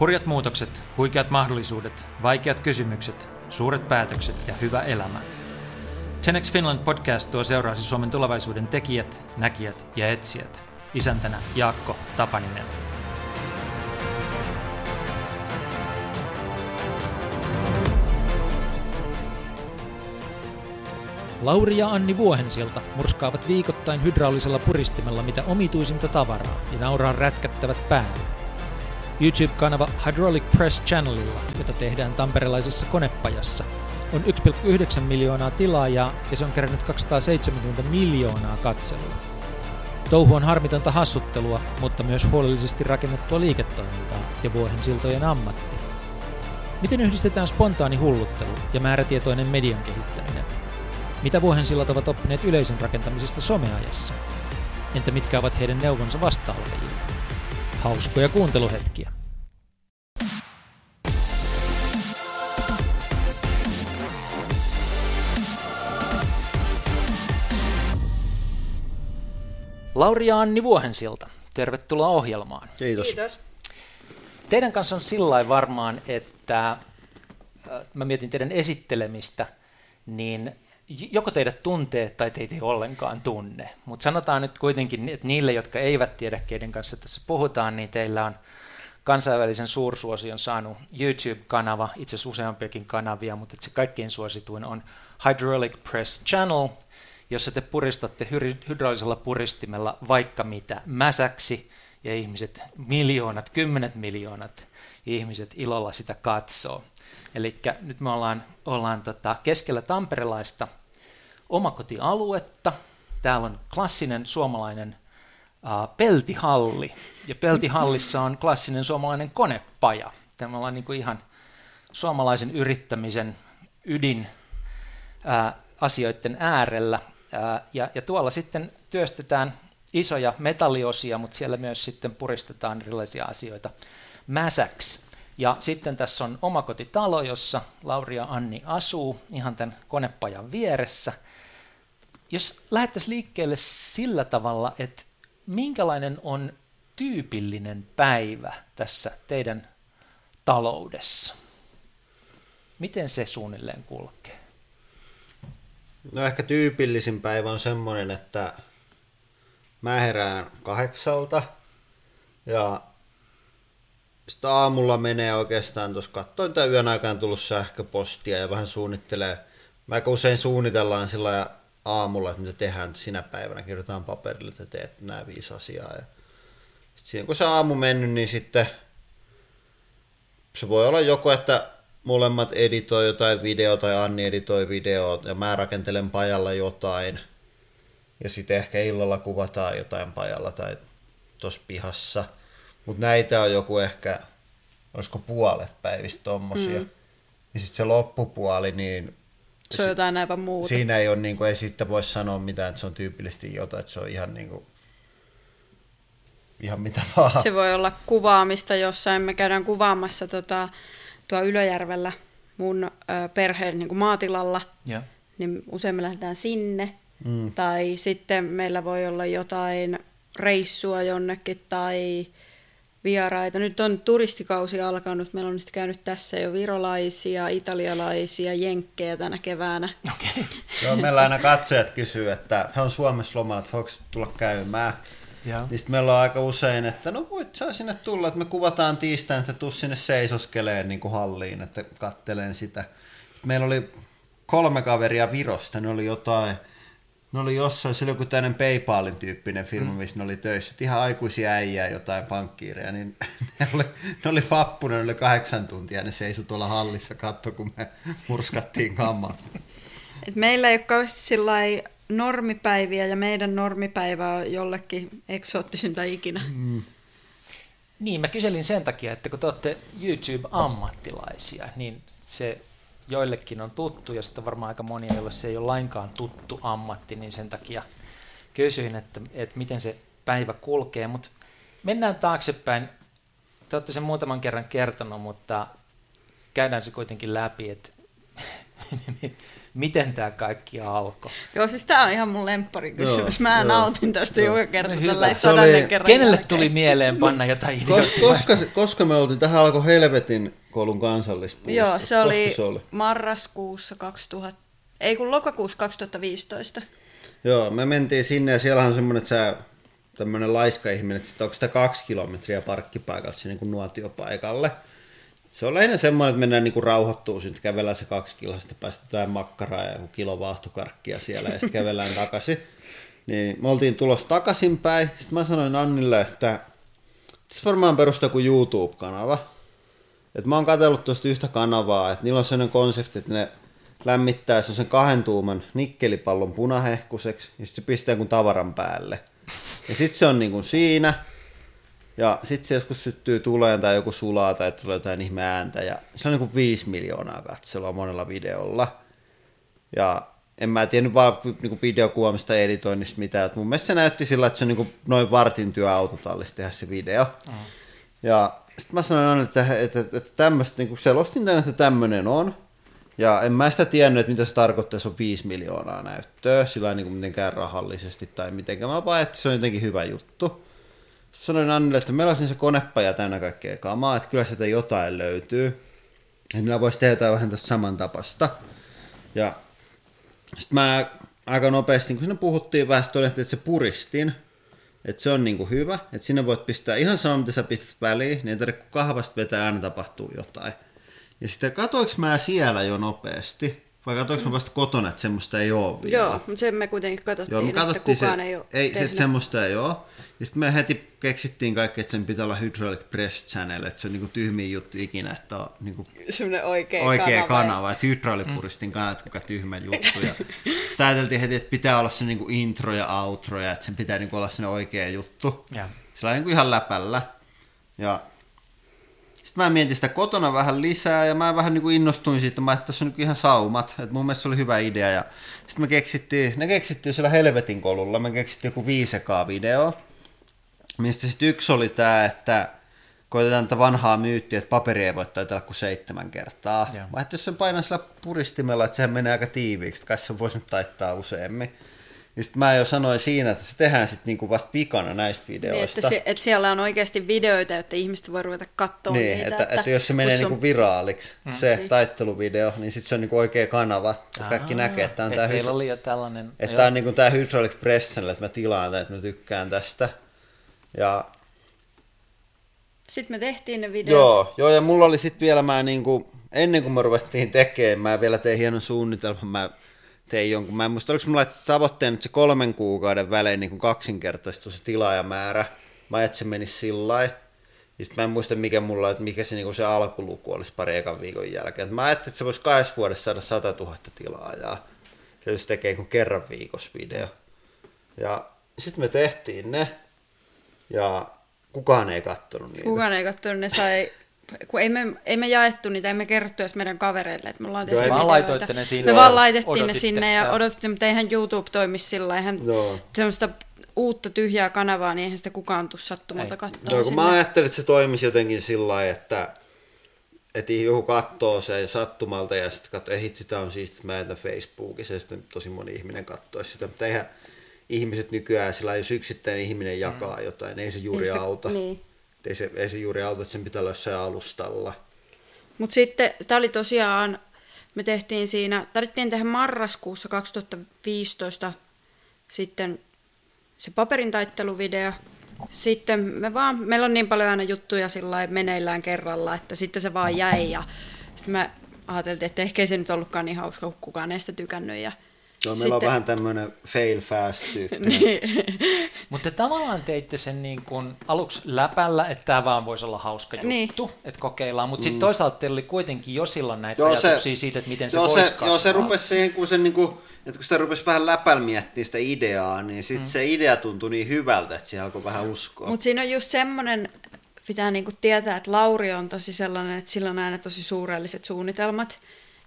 Hurjat muutokset, huikeat mahdollisuudet, vaikeat kysymykset, suuret päätökset ja hyvä elämä. 10 Finland podcast tuo seuraasi Suomen tulevaisuuden tekijät, näkijät ja etsijät. Isäntänä Jaakko Tapaninen. Lauri ja Anni Vuohensilta murskaavat viikoittain hydraulisella puristimella mitä omituisinta tavaraa ja nauraa rätkättävät päälle. YouTube-kanava Hydraulic Press Channelilla, jota tehdään tamperelaisessa konepajassa, on 1,9 miljoonaa tilaajaa ja se on kerännyt 270 miljoonaa katselua. Touhu on harmitonta hassuttelua, mutta myös huolellisesti rakennettua liiketoimintaa ja vuohensiltojen ammatti. Miten yhdistetään spontaani hulluttelu ja määrätietoinen median kehittäminen? Mitä vuohensillat ovat oppineet yleisön rakentamisesta someajassa? Entä mitkä ovat heidän neuvonsa vastaalajille? Hauskoja kuunteluhetkiä. Lauri ja Anni Vuohensilta, tervetuloa ohjelmaan. Kiitos. Kiitos. Teidän kanssa on sillä varmaan, että äh, mä mietin teidän esittelemistä, niin joko teidät tuntee tai teitä ei ollenkaan tunne. Mutta sanotaan nyt kuitenkin, että niille, jotka eivät tiedä, keiden kanssa tässä puhutaan, niin teillä on kansainvälisen suursuosion saanut YouTube-kanava, itse asiassa useampiakin kanavia, mutta se kaikkein suosituin on Hydraulic Press Channel, jossa te puristatte hydraulisella puristimella vaikka mitä mäsäksi, ja ihmiset, miljoonat, kymmenet miljoonat ihmiset ilolla sitä katsoo. Eli nyt me ollaan, ollaan tota keskellä tamperelaista omakotialuetta. Täällä on klassinen suomalainen uh, peltihalli, ja peltihallissa on klassinen suomalainen konepaja. Tämä ollaan niin ihan suomalaisen yrittämisen ydin uh, asioiden äärellä. Uh, ja, ja tuolla sitten työstetään isoja metalliosia, mutta siellä myös sitten puristetaan erilaisia asioita mäsäksi. Ja sitten tässä on omakotitalo, jossa Lauri ja Anni asuu ihan tämän konepajan vieressä. Jos lähdettäisiin liikkeelle sillä tavalla, että minkälainen on tyypillinen päivä tässä teidän taloudessa? Miten se suunnilleen kulkee? No ehkä tyypillisin päivä on semmoinen, että mä herään kahdeksalta ja sitten aamulla menee oikeastaan tuossa katsoin tämän yön aikaan tullut sähköpostia ja vähän suunnittelee. Mä usein suunnitellaan sillä aamulla, että mitä tehdään sinä päivänä, kirjoitetaan paperille, että teet nämä viisi asiaa. Ja sitten kun se aamu mennyt, niin sitten se voi olla joko, että molemmat editoi jotain video tai Anni editoi video ja mä rakentelen pajalla jotain. Ja sitten ehkä illalla kuvataan jotain pajalla tai tuossa pihassa – mutta näitä on joku ehkä, olisiko puolet päivistä tommosia. Mm. Ja sitten se loppupuoli, niin... Se on jotain aivan muuta. Siinä ei ole, niin kuin, ei sitten voi sanoa mitään, että se on tyypillisesti jotain, että se on ihan niin kuin, ihan mitä vaan. Se voi olla kuvaamista jossain. Me käydään kuvaamassa tota, tuo Ylöjärvellä mun ö, perheen niin kuin maatilalla. Ja. Niin usein me lähdetään sinne. Mm. Tai sitten meillä voi olla jotain reissua jonnekin tai vieraita. Nyt on turistikausi alkanut. Meillä on nyt käynyt tässä jo virolaisia, italialaisia, jenkkejä tänä keväänä. Okay. Joo, meillä aina katsojat kysyy, että he on Suomessa lomalla, että voiko tulla käymään. Ja. Niin sitten meillä on aika usein, että no voit saa sinne tulla, että me kuvataan tiistaina, että tuu sinne seisoskeleen niin kuin halliin, että kattelen sitä. Meillä oli kolme kaveria Virosta, ne oli jotain ne oli jossain, se oli joku tämmöinen PayPalin tyyppinen firma, mm. missä ne oli töissä. Ihan aikuisia äijää, jotain pankkiireja, niin ne oli, ne oli vappuna, ne oli kahdeksan tuntia, ne seisoi tuolla hallissa, katto, kun me murskattiin kamman. Et meillä ei ole kauheasti normipäiviä ja meidän normipäivä on jollekin eksoottisinta ikinä. Mm. Niin, mä kyselin sen takia, että kun te olette YouTube-ammattilaisia, niin se joillekin on tuttu ja sitten varmaan aika monia, joille se ei ole lainkaan tuttu ammatti, niin sen takia kysyin, että, että miten se päivä kulkee, mutta mennään taaksepäin. Te olette sen muutaman kerran kertonut, mutta käydään se kuitenkin läpi, että miten tämä kaikki alkoi? Joo, siis tämä on ihan mun lemppari kysymys. Mä joo, nautin tästä joka kerta no, tällä oli... kerran Kenelle jälkeen. tuli mieleen panna jotain Kos, koska, koska me oltiin, tähän alkoi Helvetin koulun kansallispuisto. Joo, se oli, se oli marraskuussa 2000, ei kun lokakuussa 2015. Joo, me mentiin sinne ja siellä on semmoinen, että sä tämmöinen laiska ihminen, että onko sitä kaksi kilometriä parkkipaikalta sinne niin nuotiopaikalle. Se on lähinnä semmoinen, että mennään niinku rauhoittuu, sitten kävellään se kaksi kiloa, sitten päästetään makkaraa ja joku kilo vaahtokarkkia siellä ja sitten kävellään takaisin. Niin me oltiin tulossa takaisinpäin. Sitten mä sanoin Annille, että se varmaan perustaa kuin YouTube-kanava. Et mä oon katsellut tuosta yhtä kanavaa, että niillä on sellainen konsepti, että ne lämmittää sen kahden tuuman nikkelipallon punahehkuseksi ja sitten se pistää kun tavaran päälle. Ja sitten se on niin kuin siinä, ja sitten se joskus syttyy tuleen tai joku sulaa tai tulee jotain ihme ääntä. Ja se on niin kuin 5 miljoonaa katselua monella videolla. Ja en mä tiennyt vaan niin kuin videokuvaamista ja editoinnista mitään. Et mun mielestä se näytti sillä, että se on niin noin vartin työ autotallissa tehdä se video. Mm. Ja sitten mä sanoin että, että, että, että tämmöistä, niin kuin selostin tänne, että tämmöinen on. Ja en mä sitä tiennyt, että mitä se tarkoittaa, että se on 5 miljoonaa näyttöä, sillä niin kuin mitenkään rahallisesti tai mitenkään. Mä vaan, että se on jotenkin hyvä juttu sanoin Annille, että meillä olisi se konepaja täynnä kaikkea kamaa, että kyllä sitä jotain löytyy. Että meillä voisi tehdä jotain vähän tästä samantapasta. Ja sitten mä aika nopeasti, kun sinne puhuttiin vähän, todettiin, että se puristin, että se on niinku hyvä, että sinne voit pistää ihan sama, mitä sä pistät väliin, niin ei tarvitse kahvasta vetää, aina tapahtuu jotain. Ja sitten katoinko mä siellä jo nopeasti, vai katsoinko mä vasta kotona, että semmoista ei ole vielä? Joo, mutta sen me kuitenkin katsottiin, Joo, me katsottiin että kukaan se, ei ole Ei, se, semmoista ei ole. Ja sitten me heti keksittiin kaikki, että sen pitää olla hydraulic press channel, että se on niinku tyhmin juttu ikinä, että on niinku oikea, oikea kanava. kanava. Että hydraulipuristin kannat, kuka tyhmä juttu. Ja sitten ajateltiin heti, että pitää olla se niinku intro ja outro, ja että sen pitää niinku olla se oikea juttu. Ja. Se on niinku ihan läpällä. Ja sitten mä mietin sitä kotona vähän lisää ja mä vähän niin kuin innostuin siitä, mä että tässä on niin ihan saumat, että mun mielestä se oli hyvä idea ja sitten me keksittiin, ne keksittiin siellä helvetin kolulla, me keksittiin joku 5 video, mistä sitten yksi oli tämä, että koitetaan tätä vanhaa myyttiä, että paperi ei voi taitella kuin seitsemän kertaa. Ja. Mä jos sen painaa sillä puristimella, että sehän menee aika tiiviiksi, kai se voisi nyt taittaa useammin. Ja sitten mä jo sanoin siinä, että se tehdään sitten niinku vasta pikana näistä videoista. Niin, että, se, että siellä on oikeasti videoita, että ihmiset voi ruveta katsomaan niin, niitä. Että, että, että jos se menee niinku viraaliksi, mm. se niin. taitteluvideo, niin sitten se on niinku oikea kanava. Että kaikki näkee, että on tämä hyd- oli tällainen. Että tämä on niinku tämä Hydraulic Press, että mä tilaan tämän, että mä tykkään tästä. Ja sitten me tehtiin ne videot. Joo, joo ja mulla oli sitten vielä mä niinku, ennen kuin me ruvettiin tekemään, mä vielä tein hienon suunnitelman, mä tein jonkun, mä en muista, oliko mulla tavoitteen, että se kolmen kuukauden välein niin kaksinkertaistuu se tilaajamäärä. Mä että se menisi sillä lailla. Ja sitten mä en muista, mikä mulla, että mikä se, niin se alkuluku olisi pari ekan viikon jälkeen. Mä ajattelin, että se voisi kahdessa vuodessa saada 100 000 tilaajaa. Se jos tekee kuin kerran viikossa video. Ja sitten me tehtiin ne. Ja kukaan ei kattonut niitä. Kukaan ei kattonut, ne sai kun ei me, ei me jaettu niitä, ei me kerrottu edes meidän kavereille, että me ollaan tehty vaan laitoitte ne sinne. Me vaan laitettiin odotitte, ne sinne ja, ja odotitte, mutta eihän YouTube toimi sillä eihän no. semmoista uutta tyhjää kanavaa, niin eihän sitä kukaan tule sattumalta katsoa. No, kun mä ajattelin, että se toimisi jotenkin sillä lailla, että, että joku katsoo se sattumalta ja sitten katsoo, että sitä on siistiä, että mä jätän Facebookissa ja sitten tosi moni ihminen katsoisi sitä, mutta eihän ihmiset nykyään sillä jos yksittäinen ihminen jakaa mm. jotain, ei se juuri ei sitä, auta. Niin ei se, ei se juuri auta, että sen pitää olla jossain alustalla. Mutta sitten, tämä oli tosiaan, me tehtiin siinä, tarvittiin tehdä marraskuussa 2015 sitten se paperin taitteluvideo. Sitten me vaan, meillä on niin paljon aina juttuja sillä meneillään kerralla, että sitten se vaan jäi ja sitten me ajateltiin, että ehkä ei se nyt ollutkaan niin hauska, kun kukaan ei sitä tykännyt ja No, meillä Sitten... on vähän tämmöinen fail fast tyyppi. niin. Mutta tavallaan teitte sen niin kuin aluksi läpällä, että tämä vaan voisi olla hauska juttu, niin. että kokeillaan. Mutta sitten mm. toisaalta teillä oli kuitenkin jo silloin näitä joo, ajatuksia se, siitä, että miten se joo, voisi se, kasvaa. Joo, se rupesi siihen, kun se niin kuin, että kun sitä rupesi vähän läpällä miettimään sitä ideaa, niin sitten mm. se idea tuntui niin hyvältä, että siihen alkoi vähän uskoa. Mutta siinä on just semmoinen, pitää niinku tietää, että Lauri on tosi sellainen, että sillä on aina tosi suurelliset suunnitelmat.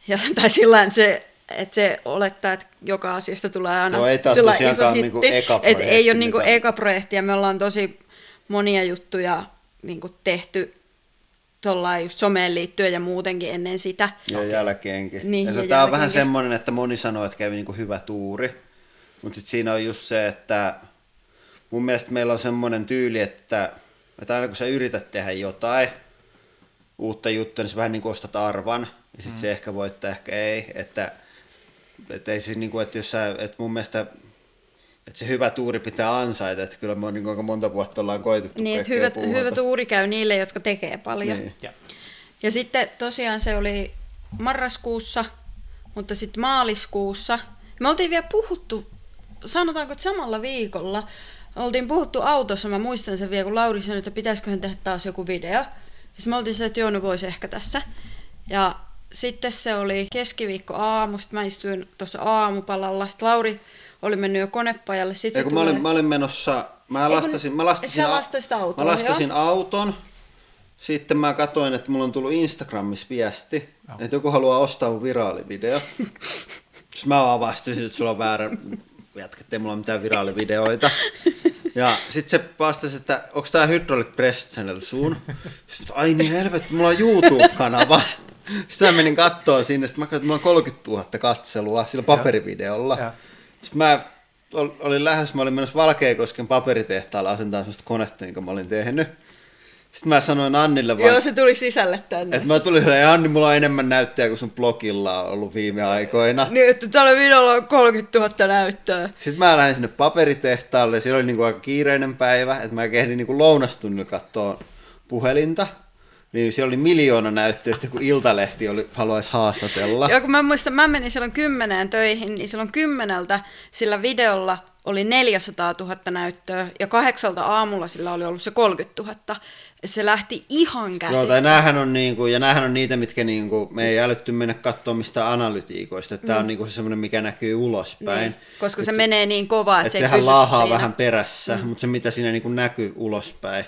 Ja, tai sillä se että se olettaa, että joka asiasta tulee aina no, ei sillä iso hitti. Niinku että ei ole niinku eka projekti ja me ollaan tosi monia juttuja niinku tehty tuollain just someen liittyen ja muutenkin ennen sitä. Ja okay. jälkeenkin. Niin, ja, ja tämä on vähän semmoinen, että moni sanoo, että kävi niinku hyvä tuuri. Mutta sitten siinä on just se, että mun mielestä meillä on semmoinen tyyli, että, että aina kun sä yrität tehdä jotain uutta juttua, niin sä vähän niin kuin ostat arvan. Ja sitten mm. se ehkä voittaa, ehkä ei. Että, että ei siis niin kuin, että jos sä, että mun mielestä että se hyvä tuuri pitää ansaita, että kyllä me on niin monta vuotta ollaan koitettu Niin, että hyvä, hyvä tuuri käy niille, jotka tekee paljon. Niin. Ja. ja sitten tosiaan se oli marraskuussa, mutta sitten maaliskuussa. Me oltiin vielä puhuttu, sanotaanko, että samalla viikolla, oltiin puhuttu autossa, mä muistan sen vielä, kun Lauri sanoi, että pitäisiköhän tehdä taas joku video. Ja sitten me oltiin se, että joo, no voisi ehkä tässä. Ja sitten se oli keskiviikko aamu, sitten mä istuin tuossa aamupalalla, sitten Lauri oli mennyt jo konepajalle. Sit kun tulee... mä, olin, mä olin menossa, mä lastasin, mä lastasin, a... auton, mä lastasin auton, sitten mä katsoin, että mulla on tullut Instagramissa viesti, joo. että joku haluaa ostaa mun viraalivideo. Sitten mä avastasin, että sulla on väärä jätkä, ei mulla ole mitään viraalivideoita. Ja sitten se vastasi, että onko tämä Hydraulic Press Channel sun? Sitten, ai niin helvetti, mulla on YouTube-kanava. Sitten mä menin kattoon sinne, sitten mä katsoin, että mulla on 30 000 katselua sillä paperivideolla. Ja. Sitten mä olin lähes, mä olin menossa Valkeakosken paperitehtaalla asentamaan sellaista konetta, jonka mä olin tehnyt. Sitten mä sanoin Annille vaan... Joo, se tuli sisälle tänne. Että mä tulin sanoa, Anni, mulla on enemmän näyttöjä kuin sun blogilla on ollut viime aikoina. Niin, että tällä videolla on 30 000 näyttöä. Sitten mä lähdin sinne paperitehtaalle, ja siellä oli niinku aika kiireinen päivä, että mä kehdin niinku lounastunnilla katsoa puhelinta. Niin siellä oli miljoona näyttöä, kun Iltalehti oli, haluaisi haastatella. Joo, kun mä muistan, mä menin silloin kymmeneen töihin, niin silloin kymmeneltä sillä videolla oli 400 000 näyttöä, ja kahdeksalta aamulla sillä oli ollut se 30 000. Se lähti ihan käsistä. Joo, tai näähän on, niinku, ja näähän on niitä, mitkä niinku, me ei älytty mennä katsoa mistään analytiikoista. Tämä mm. on niinku se semmoinen, mikä näkyy ulospäin. Niin, koska et se, se menee niin kovaa, että et se sehän ei laahaa siinä. vähän perässä, mm. mutta se mitä siinä niinku näkyy ulospäin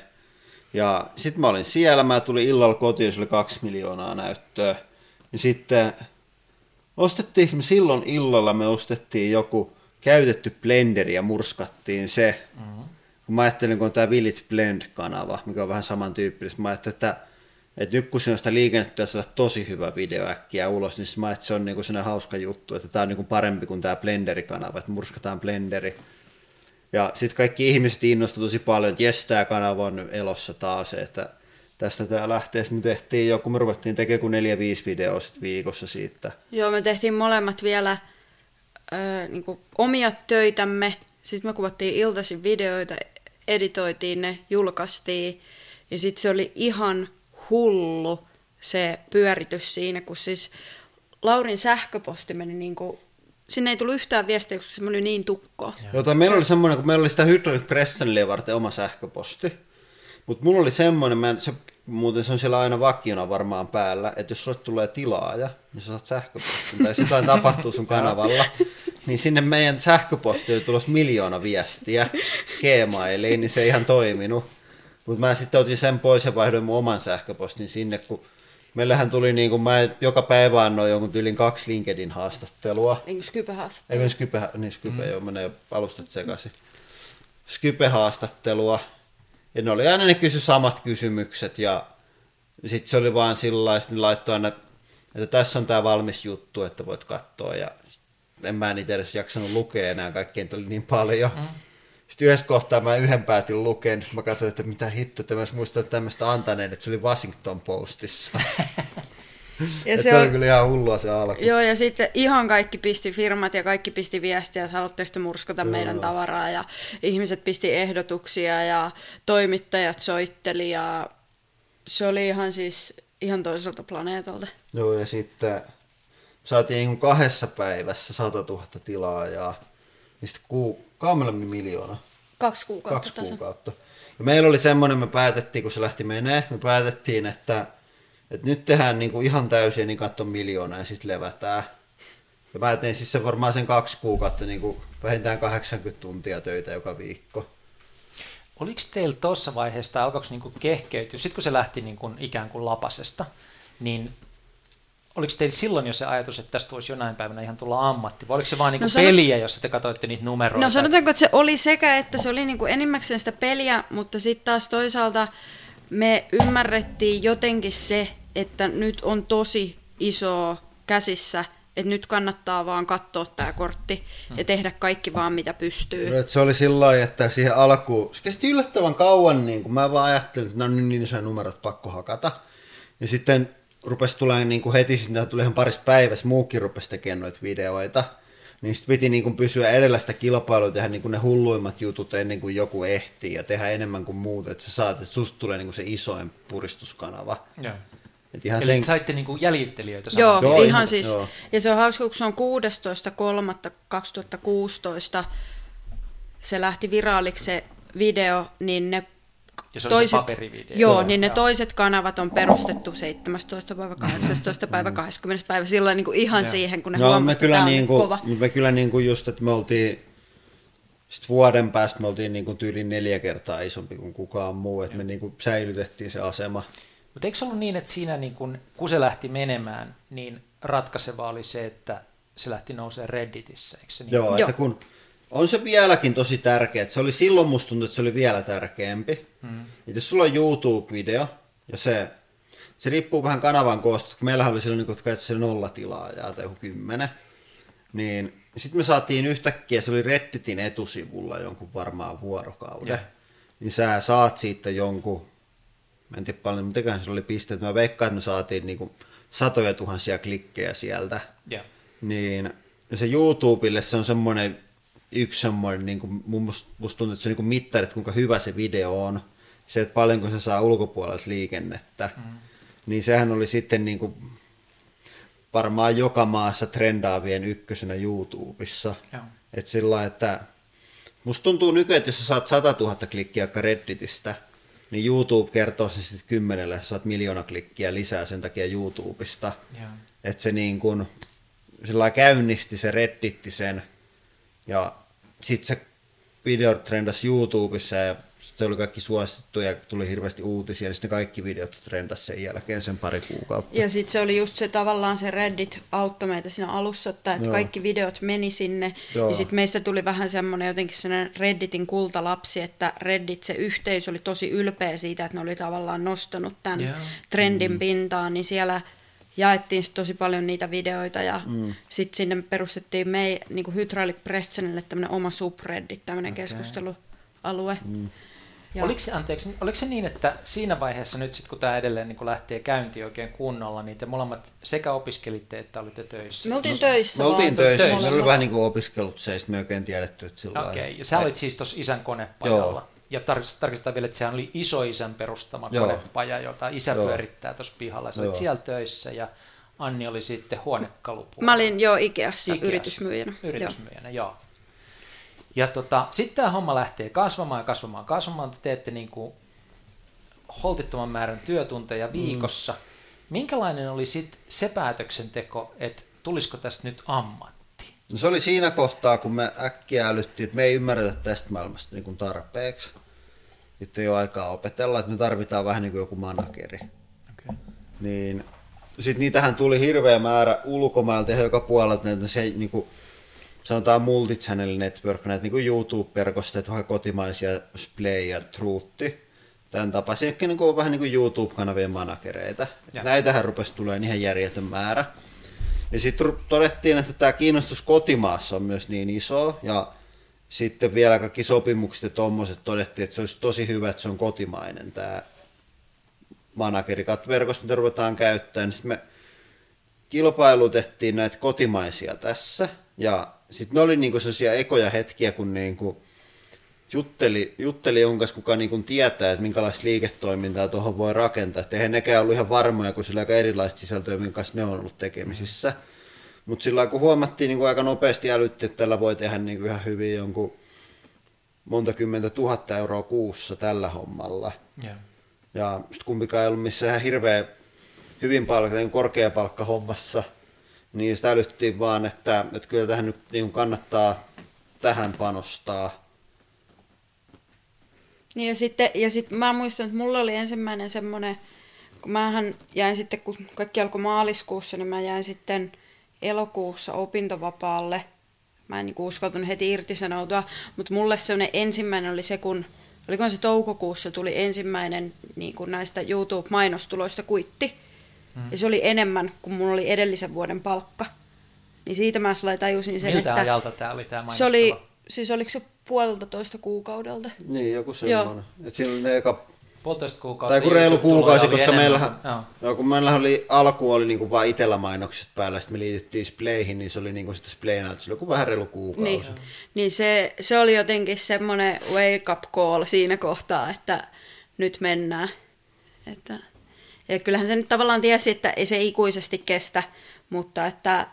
ja sitten mä olin siellä, mä tulin illalla kotiin, se oli kaksi miljoonaa näyttöä. Ja sitten ostettiin, me silloin illalla me ostettiin joku käytetty blenderi ja murskattiin se. Mm-hmm. Kun mä ajattelin, kun on tämä Village Blend-kanava, mikä on vähän samantyyppistä, mä ajattelin, että, että nyt kun se on sitä liikennettä saada tosi hyvä video äkkiä ulos, niin mä ajattelin, että se on niinku sellainen hauska juttu, että tämä on niinku parempi kuin tämä blenderi-kanava, että murskataan blenderi ja sitten kaikki ihmiset innostuivat tosi paljon, että jes, tämä kanava on elossa taas, että tästä tämä lähtee. Sitten me tehtiin joku, me ruvettiin tekemään kuin neljä, viisi videoa sit viikossa siitä. Joo, me tehtiin molemmat vielä ö, niin omia töitämme. Sitten me kuvattiin iltaisin videoita, editoitiin ne, julkaistiin. Ja sitten se oli ihan hullu se pyöritys siinä, kun siis Laurin sähköposti meni niin kuin sinne ei tullut yhtään viestiä, koska se oli niin tukko. Joo, meillä oli semmoinen, kun meillä oli sitä Hydraulic Pressenille varten oma sähköposti. Mutta mulla oli semmoinen, mä, se, muuten se on siellä aina vakiona varmaan päällä, että jos sulle tulee tilaaja, niin sä saat sähköpostin, tai jos jotain tapahtuu sun kanavalla, niin sinne meidän sähköposti oli tulossa miljoona viestiä Gmailiin, niin se ei ihan toiminut. Mutta mä sitten otin sen pois ja vaihdoin mun oman sähköpostin sinne, kun Meillähän tuli, niin kuin mä joka päivä annoin jonkun tyylin kaksi LinkedIn-haastattelua. Niin kuin Skype-haastattelua. Eikö Skype, niin Skype, mm. joo, menee alustat sekaisin. Skype-haastattelua. Ja ne oli aina ne kysy samat kysymykset ja sitten se oli vaan sillä niin laittoi aina, että tässä on tämä valmis juttu, että voit katsoa ja en mä niitä edes jaksanut lukea enää, kaikkien tuli niin paljon. Mm. Sitten yhdessä kohtaa mä yhden päätin lukea, niin mä katsoin, että mitä hitto, että mä muistan tämmöistä antaneen, että se oli Washington Postissa. Ja se, se oli kyllä ihan hullua se alku. Joo, ja sitten ihan kaikki pisti firmat ja kaikki pisti viestiä, että haluatteko te murskata joo, meidän tavaraa. Ja ihmiset pisti ehdotuksia ja toimittajat soitteli ja se oli ihan siis ihan toiselta planeetalta. Joo, ja sitten saatiin niin kahdessa päivässä 100 000 tilaajaa. Niin sitten kuu, kauan miljoona? Kaksi kuukautta. Kaksi kuukautta. Ja meillä oli semmoinen, me päätettiin, kun se lähti menee, me päätettiin, että, että nyt tehdään niin kuin ihan täysin, niin katso miljoona ja sitten levätään. Ja mä tein siis se varmaan sen kaksi kuukautta niin kuin vähintään 80 tuntia töitä joka viikko. Oliko teillä tuossa vaiheessa, tai alkoiko niin kehkeytyä, sitten kun se lähti niin kuin ikään kuin lapasesta, niin oliko teillä silloin jo se ajatus, että tästä voisi jonain päivänä ihan tulla ammatti, vai oliko se vaan niinku no, sanot... peliä, jossa te katsoitte niitä numeroita? No sanotaanko, että se oli sekä, että se oli niinku enimmäkseen sitä peliä, mutta sitten taas toisaalta me ymmärrettiin jotenkin se, että nyt on tosi iso käsissä, että nyt kannattaa vaan katsoa tämä kortti ja tehdä kaikki vaan mitä pystyy. Et se oli sillä lailla, että siihen alkuun, se kesti yllättävän kauan, niin kun mä vaan ajattelin, että no niin, niin isoja numerot pakko hakata. Ja sitten rupesi tulemaan niin kuin heti, sitten tuli ihan parissa päivässä, muukin rupesi tekemään noita videoita. Niin sitten piti niin kuin pysyä edellä sitä kilpailua, tehdä niin kuin ne hulluimmat jutut ennen kuin joku ehtii ja tehdä enemmän kuin muut, että sä saat, että susta tulee niin kuin se isoin puristuskanava. Joo. Et ihan Eli sen... saitte niinku jäljittelijöitä Joo, joo, ihan, ihan siis. Joo. Ja se on hauska, kun se on 16.3.2016 se lähti viraaliksi se video, niin ne ja se toiset, se paperivideo. Joo, joo, niin ne joo. toiset kanavat on perustettu 17. päivä, 18. päivä, 20. päivä, silloin niin kuin ihan joo. siihen, kun ne no, huomasivat, me kyllä, niin kuin, kova. Me kyllä niin kuin just, että me oltiin sitten vuoden päästä me oltiin niin kuin tyyli neljä kertaa isompi kuin kukaan muu, että me niin kuin säilytettiin se asema. Mutta eikö se ollut niin, että siinä niin kun, kun se lähti menemään, niin ratkaiseva oli se, että se lähti nousemaan Redditissä, eikö se niin? Joo, että kun on se vieläkin tosi tärkeä. Se oli silloin musta tuntuu, että se oli vielä tärkeämpi. Hmm. jos sulla on YouTube-video, ja se, se riippuu vähän kanavan koosta, kun meillähän oli silloin niin se nolla tilaajaa tai joku kymmenen, niin sitten me saatiin yhtäkkiä, se oli Redditin etusivulla jonkun varmaan vuorokauden, yeah. niin sä saat siitä jonkun Mä en tiedä paljon, mutta se oli pisteet. Mä veikkaan, että me saatiin niinku satoja tuhansia klikkejä sieltä. Yeah. Niin se YouTubelle se on semmoinen yksi semmoinen, niin kuin, mun musta, musta tuntuu, että se on niin mittari, että kuinka hyvä se video on. Se, että paljonko se saa ulkopuolelta liikennettä. Mm. Niin sehän oli sitten niin kuin, varmaan joka maassa trendaavien ykkösenä YouTubessa. Että sillä että musta tuntuu nykyään, että jos sä saat 100 000 klikkiä Redditistä, niin YouTube kertoo sen sitten kymmenelle, saat miljoona klikkiä lisää sen takia YouTubesta. Että se niin kuin, sillä käynnisti se redditti sen, ja sitten se video trendasi YouTubessa ja se oli kaikki suosittu ja tuli hirveästi uutisia, niin sitten kaikki videot trendas sen jälkeen sen pari kuukautta. Ja sitten se oli just se tavallaan se Reddit auttoi meitä siinä alussa, että, että kaikki videot meni sinne, Joo. ja sitten meistä tuli vähän semmoinen jotenkin sellainen Redditin kultalapsi, että Reddit, se yhteisö oli tosi ylpeä siitä, että ne oli tavallaan nostanut tämän yeah. trendin mm. pintaan, niin siellä jaettiin sit tosi paljon niitä videoita ja mm. sitten sinne perustettiin me, niin kuin Hydraulic Pressenille tämmöinen oma subreddit, tämmöinen okay. keskustelualue. Mm. Oliko se, anteeksi, oliko se niin, että siinä vaiheessa nyt sit, kun tämä edelleen niin kun lähtee käyntiin oikein kunnolla, niin te molemmat sekä opiskelitte että olitte töissä? Me oltiin töissä. Me oltiin töissä. töissä. Me oli vähän niin kuin opiskelut se, me oikein tiedetty, että sillä Okei, okay. ja sä olit siis tuossa isän konepajalla. Joo. Ja tarkistetaan vielä, että sehän oli isoisän perustama Joo. konepaja, jota isä Joo. pyörittää tuossa pihalla. Sä olit siellä töissä ja Anni oli sitten huonekalupuolella. Mä olin jo Ikeassa, Ikeassa yritysmyyjänä. Yritysmyyjänä, joo. joo. Ja tota, sitten tämä homma lähtee kasvamaan ja kasvamaan kasvamaan. Te teette niin kuin holtittoman määrän työtunteja mm. viikossa. Mm. Minkälainen oli sitten se päätöksenteko, että tulisiko tästä nyt ammatti? No se oli siinä kohtaa, kun me äkkiä älyttiin, että me ei ymmärretä tästä maailmasta niin kuin tarpeeksi. Nyt ei ole aikaa opetella, että me tarvitaan vähän niin kuin joku manageri. Okay. Niin sitten niitähän tuli hirveä määrä ulkomailta ja joka puolelta, että se niin kuin, sanotaan multichannel network, näitä niin YouTube-verkostoja, vähän kotimaisia Splay ja Truutti, tämän tapaisia, niin kuin, vähän niin kuin YouTube-kanavien managereita. Ja. Näitähän rupesi tulemaan ihan järjetön määrä. Ja sitten todettiin, että tämä kiinnostus kotimaassa on myös niin iso, ja sitten vielä kaikki sopimukset ja tuommoiset todettiin, että se olisi tosi hyvä, että se on kotimainen tämä managerikat verkosto, mitä ruvetaan käyttämään, niin sitten me kilpailutettiin näitä kotimaisia tässä, ja sitten ne oli niinku sellaisia ekoja hetkiä, kun niinku jutteli, jutteli jonkun kanssa, kuka niinku tietää, että minkälaista liiketoimintaa tuohon voi rakentaa. Että eihän nekään ollut ihan varmoja, kun sillä aika erilaista sisältöä, minkä kanssa ne on ollut tekemisissä. Mutta sillä kun huomattiin niinku aika nopeasti älytti, että tällä voi tehdä niinku ihan hyvin jonkun monta kymmentä tuhatta euroa kuussa tällä hommalla. Yeah. Ja sitten kumpikaan ei ollut missään hirveä hyvin palkka, niin korkea palkka hommassa, niin sitä älyttiin vaan, että, että kyllä tähän nyt niin kannattaa tähän panostaa. Niin ja sitten, ja sitten mä muistan, että mulla oli ensimmäinen semmoinen, kun mähän jäin sitten, kun kaikki alkoi maaliskuussa, niin mä jäin sitten elokuussa opintovapaalle. Mä en niin uskaltanut heti irtisanoutua, mutta mulle semmoinen ensimmäinen oli se, kun oliko se toukokuussa tuli ensimmäinen niin kuin näistä YouTube-mainostuloista kuitti. Mm. Ja se oli enemmän kuin mulla oli edellisen vuoden palkka. Niin siitä mä tajusin sen, Miltä että... ajalta tämä oli tämä Se oli, siis oliko se puolitoista kuukaudelta? Niin, joku semmoinen. Että siinä oli ne eka puolitoista kuukautta. Tai kun reilu kuukausi, koska meillähän, joo. kun meillähän oli, alku oli niinku vain itellä mainokset päällä, sitten me liityttiin Splayhin, niin se oli niinku sitä Splayn se oli joku vähän reilu kuukausi. Niin, niin se, se, oli jotenkin semmoinen wake up call siinä kohtaa, että nyt mennään. Että, ja kyllähän se nyt tavallaan tiesi, että ei se ikuisesti kestä, mutta että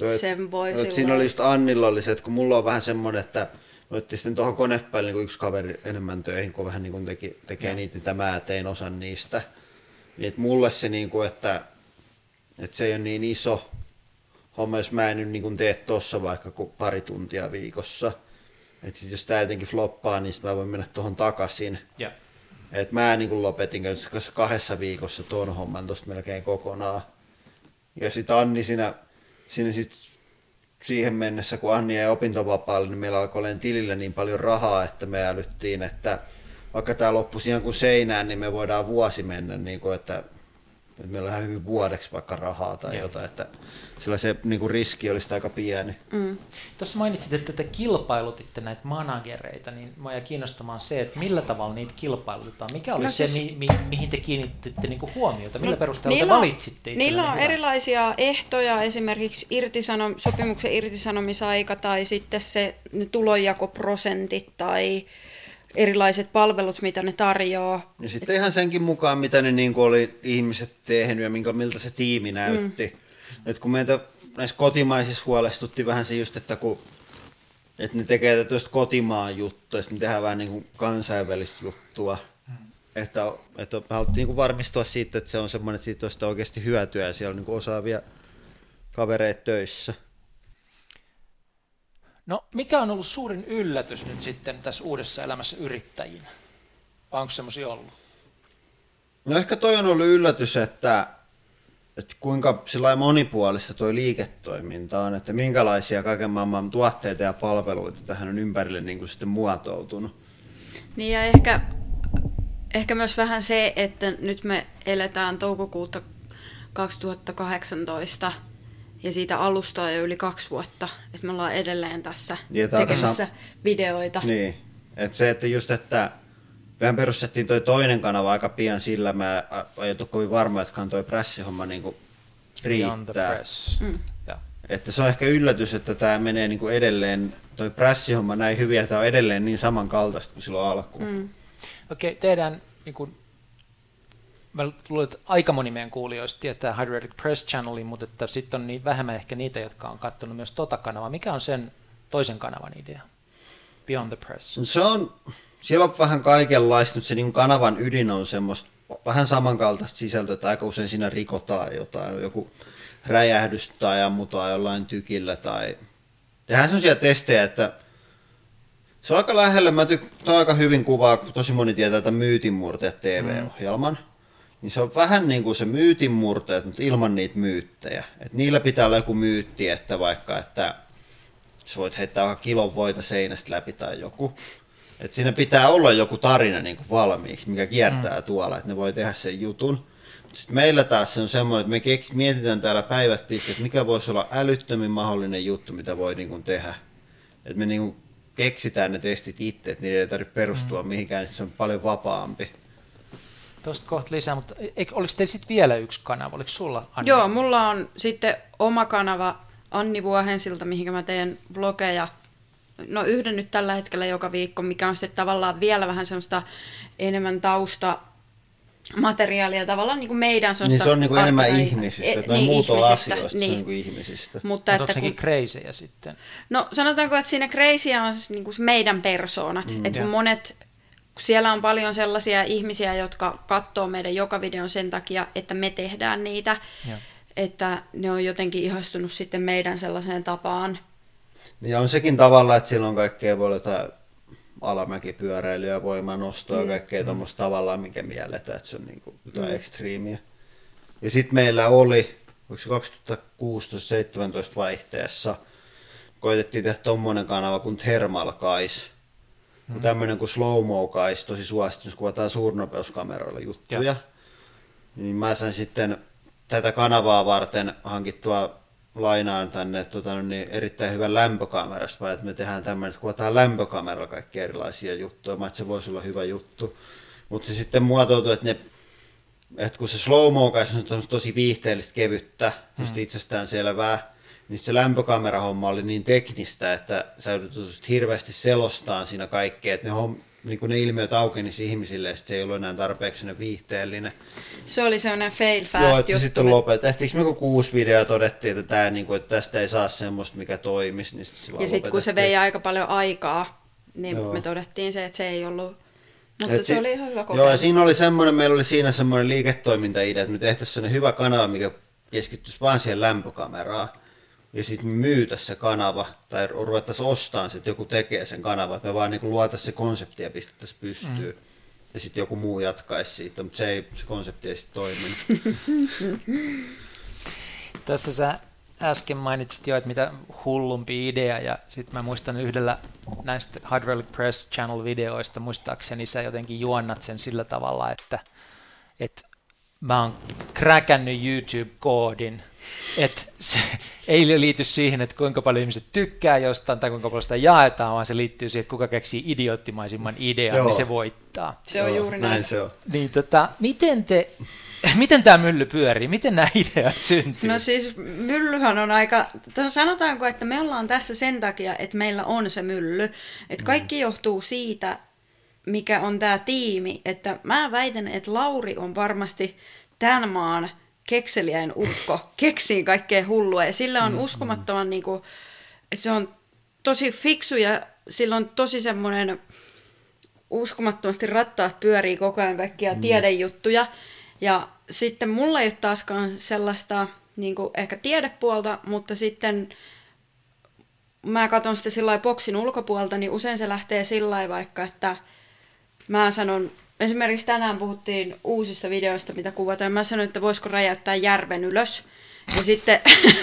et, sen voisi... Siinä oli just Annilla oli se, että kun mulla on vähän semmoinen, että otettiin sitten tuohon konepäälle niin yksi kaveri enemmän töihin, kun vähän niin kuin teki, tekee niitä, mitä mä tein osan niistä. Niin että mulle se, niin kuin, että, että se ei ole niin iso homma, jos mä en nyt niin kuin tee tuossa vaikka kuin pari tuntia viikossa. Että sit jos tämä jotenkin floppaa, niin mä voin mennä tuohon takaisin. Yeah. Et mä niin kuin lopetin kahdessa viikossa tuon homman tuosta melkein kokonaan. Ja sitten Anni siinä, siinä sit siihen mennessä, kun Anni jäi opintovapaalle, niin meillä alkoi olemaan tilillä niin paljon rahaa, että me älyttiin, että vaikka tämä loppuisi ihan kuin seinään, niin me voidaan vuosi mennä, niin kuin, että, että meillä on hyvin vuodeksi vaikka rahaa tai Joo. jotain, että sillä se niin kuin riski olisi aika pieni. Mm. Tuossa mainitsit, että te kilpailutitte näitä managereita, niin mua kiinnostamaan se, että millä tavalla niitä kilpailutetaan. Mikä oli no se, siis, mi- mi- mihin te kiinnititte niinku huomiota? Millä no, perusteella te valitsitte Niillä on hyvä? erilaisia ehtoja, esimerkiksi irtisanom- sopimuksen irtisanomisaika tai sitten se tulonjakoprosentit tai erilaiset palvelut, mitä ne tarjoaa. Ja sitten ihan senkin mukaan, mitä ne niin oli ihmiset tehnyt ja minkä, miltä se tiimi näytti. Mm että kun meitä näissä kotimaisissa huolestutti vähän se just, että kun että ne tekee tästä kotimaan juttua, ja sitten me tehdään vähän niin kuin kansainvälistä juttua. Hmm. Että, että haluttiin niin kuin varmistua siitä, että se on semmoinen, että siitä on oikeasti hyötyä ja siellä on niin kuin osaavia kavereita töissä. No mikä on ollut suurin yllätys nyt sitten tässä uudessa elämässä yrittäjinä? Vai onko semmoisia ollut? No ehkä toi on ollut yllätys, että että kuinka sillä monipuolista tuo liiketoiminta on, että minkälaisia kaiken maailman tuotteita ja palveluita tähän on ympärille niin kuin sitten muotoutunut. Niin ja ehkä, ehkä myös vähän se, että nyt me eletään toukokuuta 2018 ja siitä alusta on jo yli kaksi vuotta, että me ollaan edelleen tässä niin, tekemässä sam- videoita. Niin, että se, että just, että Mehän perustettiin toi toinen kanava aika pian sillä, mä en ole kovin varma, että toi pressihomma niin kuin riittää. Press. Mm. Että se on ehkä yllätys, että tämä menee niin kuin edelleen, toi pressihomma näin hyvin, että tämä on edelleen niin samankaltaista kuin silloin alkuun. Mm. Okei, okay, tehdään niin kuin, mä luulen, että aika moni meidän kuulijoista tietää Hydraulic Press Channelin, mutta että sitten on niin vähemmän ehkä niitä, jotka on katsonut myös tota kanavaa. Mikä on sen toisen kanavan idea? Beyond the Press. Se on, siellä on vähän kaikenlaista, mutta se niin kanavan ydin on semmoista vähän samankaltaista sisältöä, että aika usein siinä rikotaan jotain, joku räjähdys tai ammutaan jollain tykillä tai tehdään sellaisia testejä, että se on aika lähellä, mä tykkään aika hyvin kuvaa, kun tosi moni tietää että myytinmurteet TV-ohjelman. Mm. Niin se on vähän niin kuin se myytinmurteet, mutta ilman niitä myyttejä. Et niillä pitää olla joku myytti, että vaikka, että sä voit heittää kilon voita seinästä läpi tai joku. Et siinä pitää olla joku tarina niin kuin valmiiksi, mikä kiertää mm. tuolla, että ne voi tehdä sen jutun. Sitten meillä taas se on semmoinen, että me keks, mietitään täällä päivät pitkä, että mikä voisi olla älyttömin mahdollinen juttu, mitä voi niin kuin tehdä. Että me niin kuin keksitään ne testit itse, että niiden ei tarvitse perustua mm. mihinkään, niin se on paljon vapaampi. Tuosta kohta lisää, mutta eikö, oliko teillä sitten vielä yksi kanava? Oliko sulla, Anni? Joo, mulla on sitten oma kanava Anni Vuohensilta, mihin mä teen vlogeja no yhden nyt tällä hetkellä joka viikko, mikä on sitten tavallaan vielä vähän semmoista enemmän tausta materiaalia tavallaan niin kuin meidän Niin se on niin kuin enemmän ihmisistä, e, että niin, muut on asioista, niin. se on niin ihmisistä. Mutta että onko kun, crazyjä sitten? No sanotaanko, että siinä crazyä on niin kuin meidän persoonat, mm. että kun monet siellä on paljon sellaisia ihmisiä, jotka katsoo meidän joka videon sen takia, että me tehdään niitä, ja. että ne on jotenkin ihastunut sitten meidän sellaiseen tapaan ja on sekin tavalla, että silloin kaikkea voi olla alamäkipyöräilyä, voimanostoa, mm. kaikkea mm. tuommoista tavallaan, mikä mielletään, että se on niin kuin jotain mm. ekstriimiä. Ja sitten meillä oli, oliko se 2016-2017 vaihteessa, koitettiin tehdä tuommoinen kanava kuin Thermal Guys, kun tämmöinen kuin slow mo tosi suosittu, jos kuvataan suurnopeuskameroilla juttuja, ja. niin mä sain sitten tätä kanavaa varten hankittua lainaan tänne tota, no niin erittäin hyvän lämpökamerasta, vai että me tehdään tämmöinen, että kuvataan lämpökameralla kaikki erilaisia juttuja, mä, että se voisi olla hyvä juttu. Mutta se sitten muotoutuu, että, ne, että kun se slow mo on tosi viihteellistä kevyttä, hmm. itsestään selvää, niin se lämpökamerahomma oli niin teknistä, että sä joudut hirveästi selostaa siinä kaikkea, että ne, homm, niin kuin ne ilmiöt aukenisi ihmisille, ja se ei ollut enää tarpeeksi viihteellinen. Se oli sellainen fail fast Joo, että se sitten lopet. Tehtiinkö me kun kuusi videoa todettiin, että, tämä, niin kuin, että tästä ei saa semmoista, mikä toimisi, niin sitten se Ja sitten kun se vei aika paljon aikaa, niin Joo. me todettiin se, että se ei ollut mutta Et se si- oli ihan hyvä kokeilu. Joo, ja siinä oli semmoinen, meillä oli siinä semmoinen liiketoimintaidea, että me tehtäisiin sellainen hyvä kanava, mikä keskittyisi vain siihen lämpökameraan ja sitten myytä se kanava, tai ruvettaisiin ostamaan, että joku tekee sen kanava, että me vaan niin luotaisiin se konsepti ja pistettäisiin pystyyn. Mm. Ja sitten joku muu jatkaisi siitä, mutta se, ei, se konsepti ei sitten toiminut. Tässä sä äsken mainitsit jo, että mitä hullumpi idea, ja sitten mä muistan yhdellä näistä Hydraulic Press Channel-videoista, muistaakseni sä jotenkin juonnat sen sillä tavalla, että, että mä oon kräkännyt YouTube-koodin, että se ei liity siihen, että kuinka paljon ihmiset tykkää jostain tai kuinka paljon sitä jaetaan, vaan se liittyy siihen, että kuka keksii idioottimaisimman idean, Joo. niin se voittaa. Se on Joo, juuri näin. näin se on. Niin tota, miten te Miten tämä mylly pyörii? Miten nämä ideat syntyy? No siis myllyhän on aika, sanotaanko, että me ollaan tässä sen takia, että meillä on se mylly. Että kaikki mm. johtuu siitä, mikä on tämä tiimi. Että mä väitän, että Lauri on varmasti tämän maan kekseliäin ukko, keksii kaikkea hullua ja sillä on mm, uskomattoman, mm. niin kuin, että se on tosi fiksu ja sillä on tosi semmoinen uskomattomasti rattaat pyörii koko ajan kaikkia mm. tiedejuttuja. Ja sitten mulla ei ole taaskaan sellaista niin kuin ehkä tiedepuolta, mutta sitten mä katson sitä sillä boksin ulkopuolelta, niin usein se lähtee sillä vaikka, että mä sanon Esimerkiksi tänään puhuttiin uusista videoista, mitä kuvataan. Mä sanoin, että voisiko räjäyttää järven ylös. Ja sitten,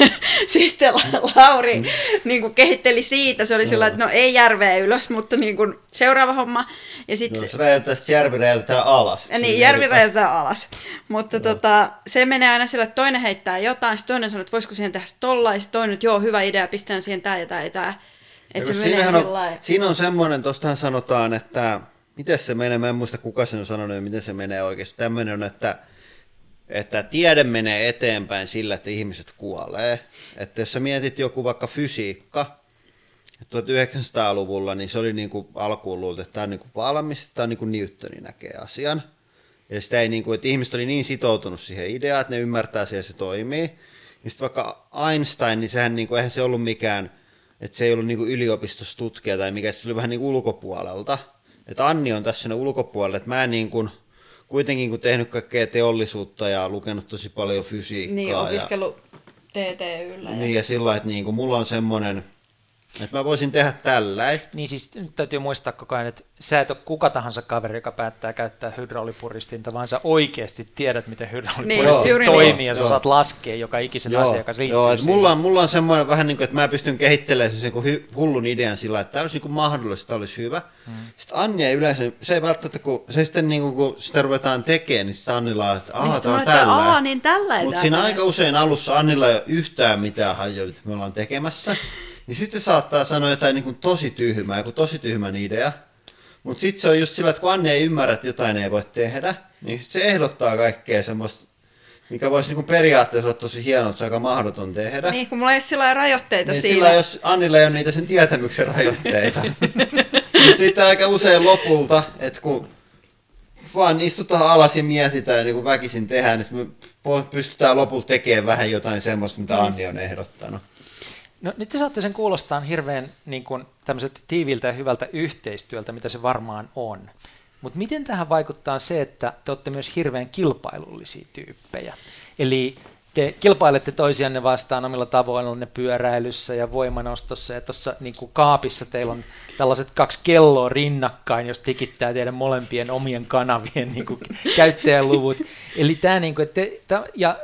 sitten Lauri niin kuin kehitteli siitä. Se oli no. sillä että no ei järveä ylös, mutta niin kuin seuraava homma. Ja sit, no, jos räjäyttäisi järvi räjäytetään alas. Ja niin, järvi räjäytetään alas. Mutta no. tota, se menee aina sillä, että toinen heittää jotain, sitten toinen sanoo, että voisiko siihen tehdä tolla, ja toinen, että joo, hyvä idea, pistän siihen tää ja tää ja tää. Että se menee on, Siinä on semmoinen, tuostahan sanotaan, että miten se menee, mä en muista kuka sen on sanonut, miten se menee oikeasti. Tämmöinen on, että, että tiede menee eteenpäin sillä, että ihmiset kuolee. Että jos sä mietit joku vaikka fysiikka, 1900-luvulla, niin se oli niin kuin alkuun luultu, että tämä on niin kuin valmis, tämä on niin kuin Newtonin näkee asian. Ja sitä ei niin kuin, että ihmiset oli niin sitoutunut siihen ideaan, että ne ymmärtää siihen, se toimii. Ja sitten vaikka Einstein, niin sehän niin kuin, eihän se ollut mikään, että se ei ollut niin kuin yliopistossa tutkija tai mikä, se oli vähän niin kuin ulkopuolelta että Anni on tässä sinne ulkopuolelle, että mä en niin kuin, kuitenkin kun tehnyt kaikkea teollisuutta ja lukenut tosi paljon fysiikkaa. Niin, opiskellut ja, TTYllä. Niin, ja sillä että niin kuin, mulla on semmoinen että mä voisin tehdä tällä. Niin siis nyt täytyy muistaa koko ajan, että sä et ole kuka tahansa kaveri, joka päättää käyttää hydraulipuristinta, vaan sä oikeasti tiedät, miten hydraulipuristin niin, toimii, niin. ja sä joo. saat laskea joka ikisen joo. asian, joka Joo, että mulla, on, mulla on semmoinen vähän niin kuin, että mä pystyn kehittelemään sen hy, hullun idean sillä, että tämä olisi niin mahdollista, olisi hyvä. Hmm. Sitten Anja yleensä, se ei välttämättä, kun se sitten niin kuin, kun sitä ruvetaan tekemään, niin sitten Annilla on, että aah, niin tämä on tällä. Niin tällä Mutta siinä aika usein alussa Annilla ei ole yhtään mitään hajoa, me ollaan tekemässä. Niin sitten se saattaa sanoa jotain niin kuin tosi tyhmää, joku tosi tyhmän idea. Mutta sitten se on just sillä, että kun Anne ei ymmärrä, että jotain ei voi tehdä, niin sit se ehdottaa kaikkea semmoista, mikä voisi niin periaatteessa olla tosi hienoa, että se on aika mahdoton tehdä. Niin, kun mulla ei ole sillä rajoitteita niin siinä. Sillä jos Annilla ei ole niitä sen tietämyksen rajoitteita. niin sitten aika usein lopulta, että kun vaan istutaan alas ja mietitään niin kuin väkisin tehdään, niin me pystytään lopulta tekemään vähän jotain semmoista, mitä mm. Anni on ehdottanut. No nyt te saatte sen kuulostaa hirveän niin kuin, tiiviltä ja hyvältä yhteistyöltä, mitä se varmaan on. Mutta miten tähän vaikuttaa se, että te olette myös hirveän kilpailullisia tyyppejä? Eli te kilpailette toisianne vastaan omilla tavoillanne pyöräilyssä ja voimanostossa ja tuossa niin kaapissa teillä on tällaiset kaksi kelloa rinnakkain, jos tikittää teidän molempien omien kanavien niin kuin, käyttäjäluvut. Eli tämä, niin kuin, te, ja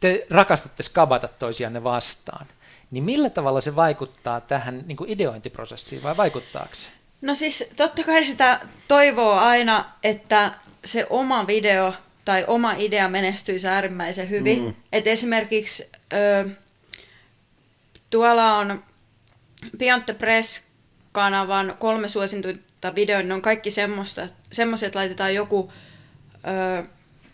te rakastatte skabata toisianne vastaan niin millä tavalla se vaikuttaa tähän niin kuin ideointiprosessiin vai vaikuttaako se? No siis totta kai sitä toivoo aina, että se oma video tai oma idea menestyisi äärimmäisen hyvin. Mm. Et esimerkiksi ö, tuolla on Beyond the Press-kanavan kolme suosituinta videoa, ne on kaikki semmoista, semmoiset, että laitetaan joku, ö,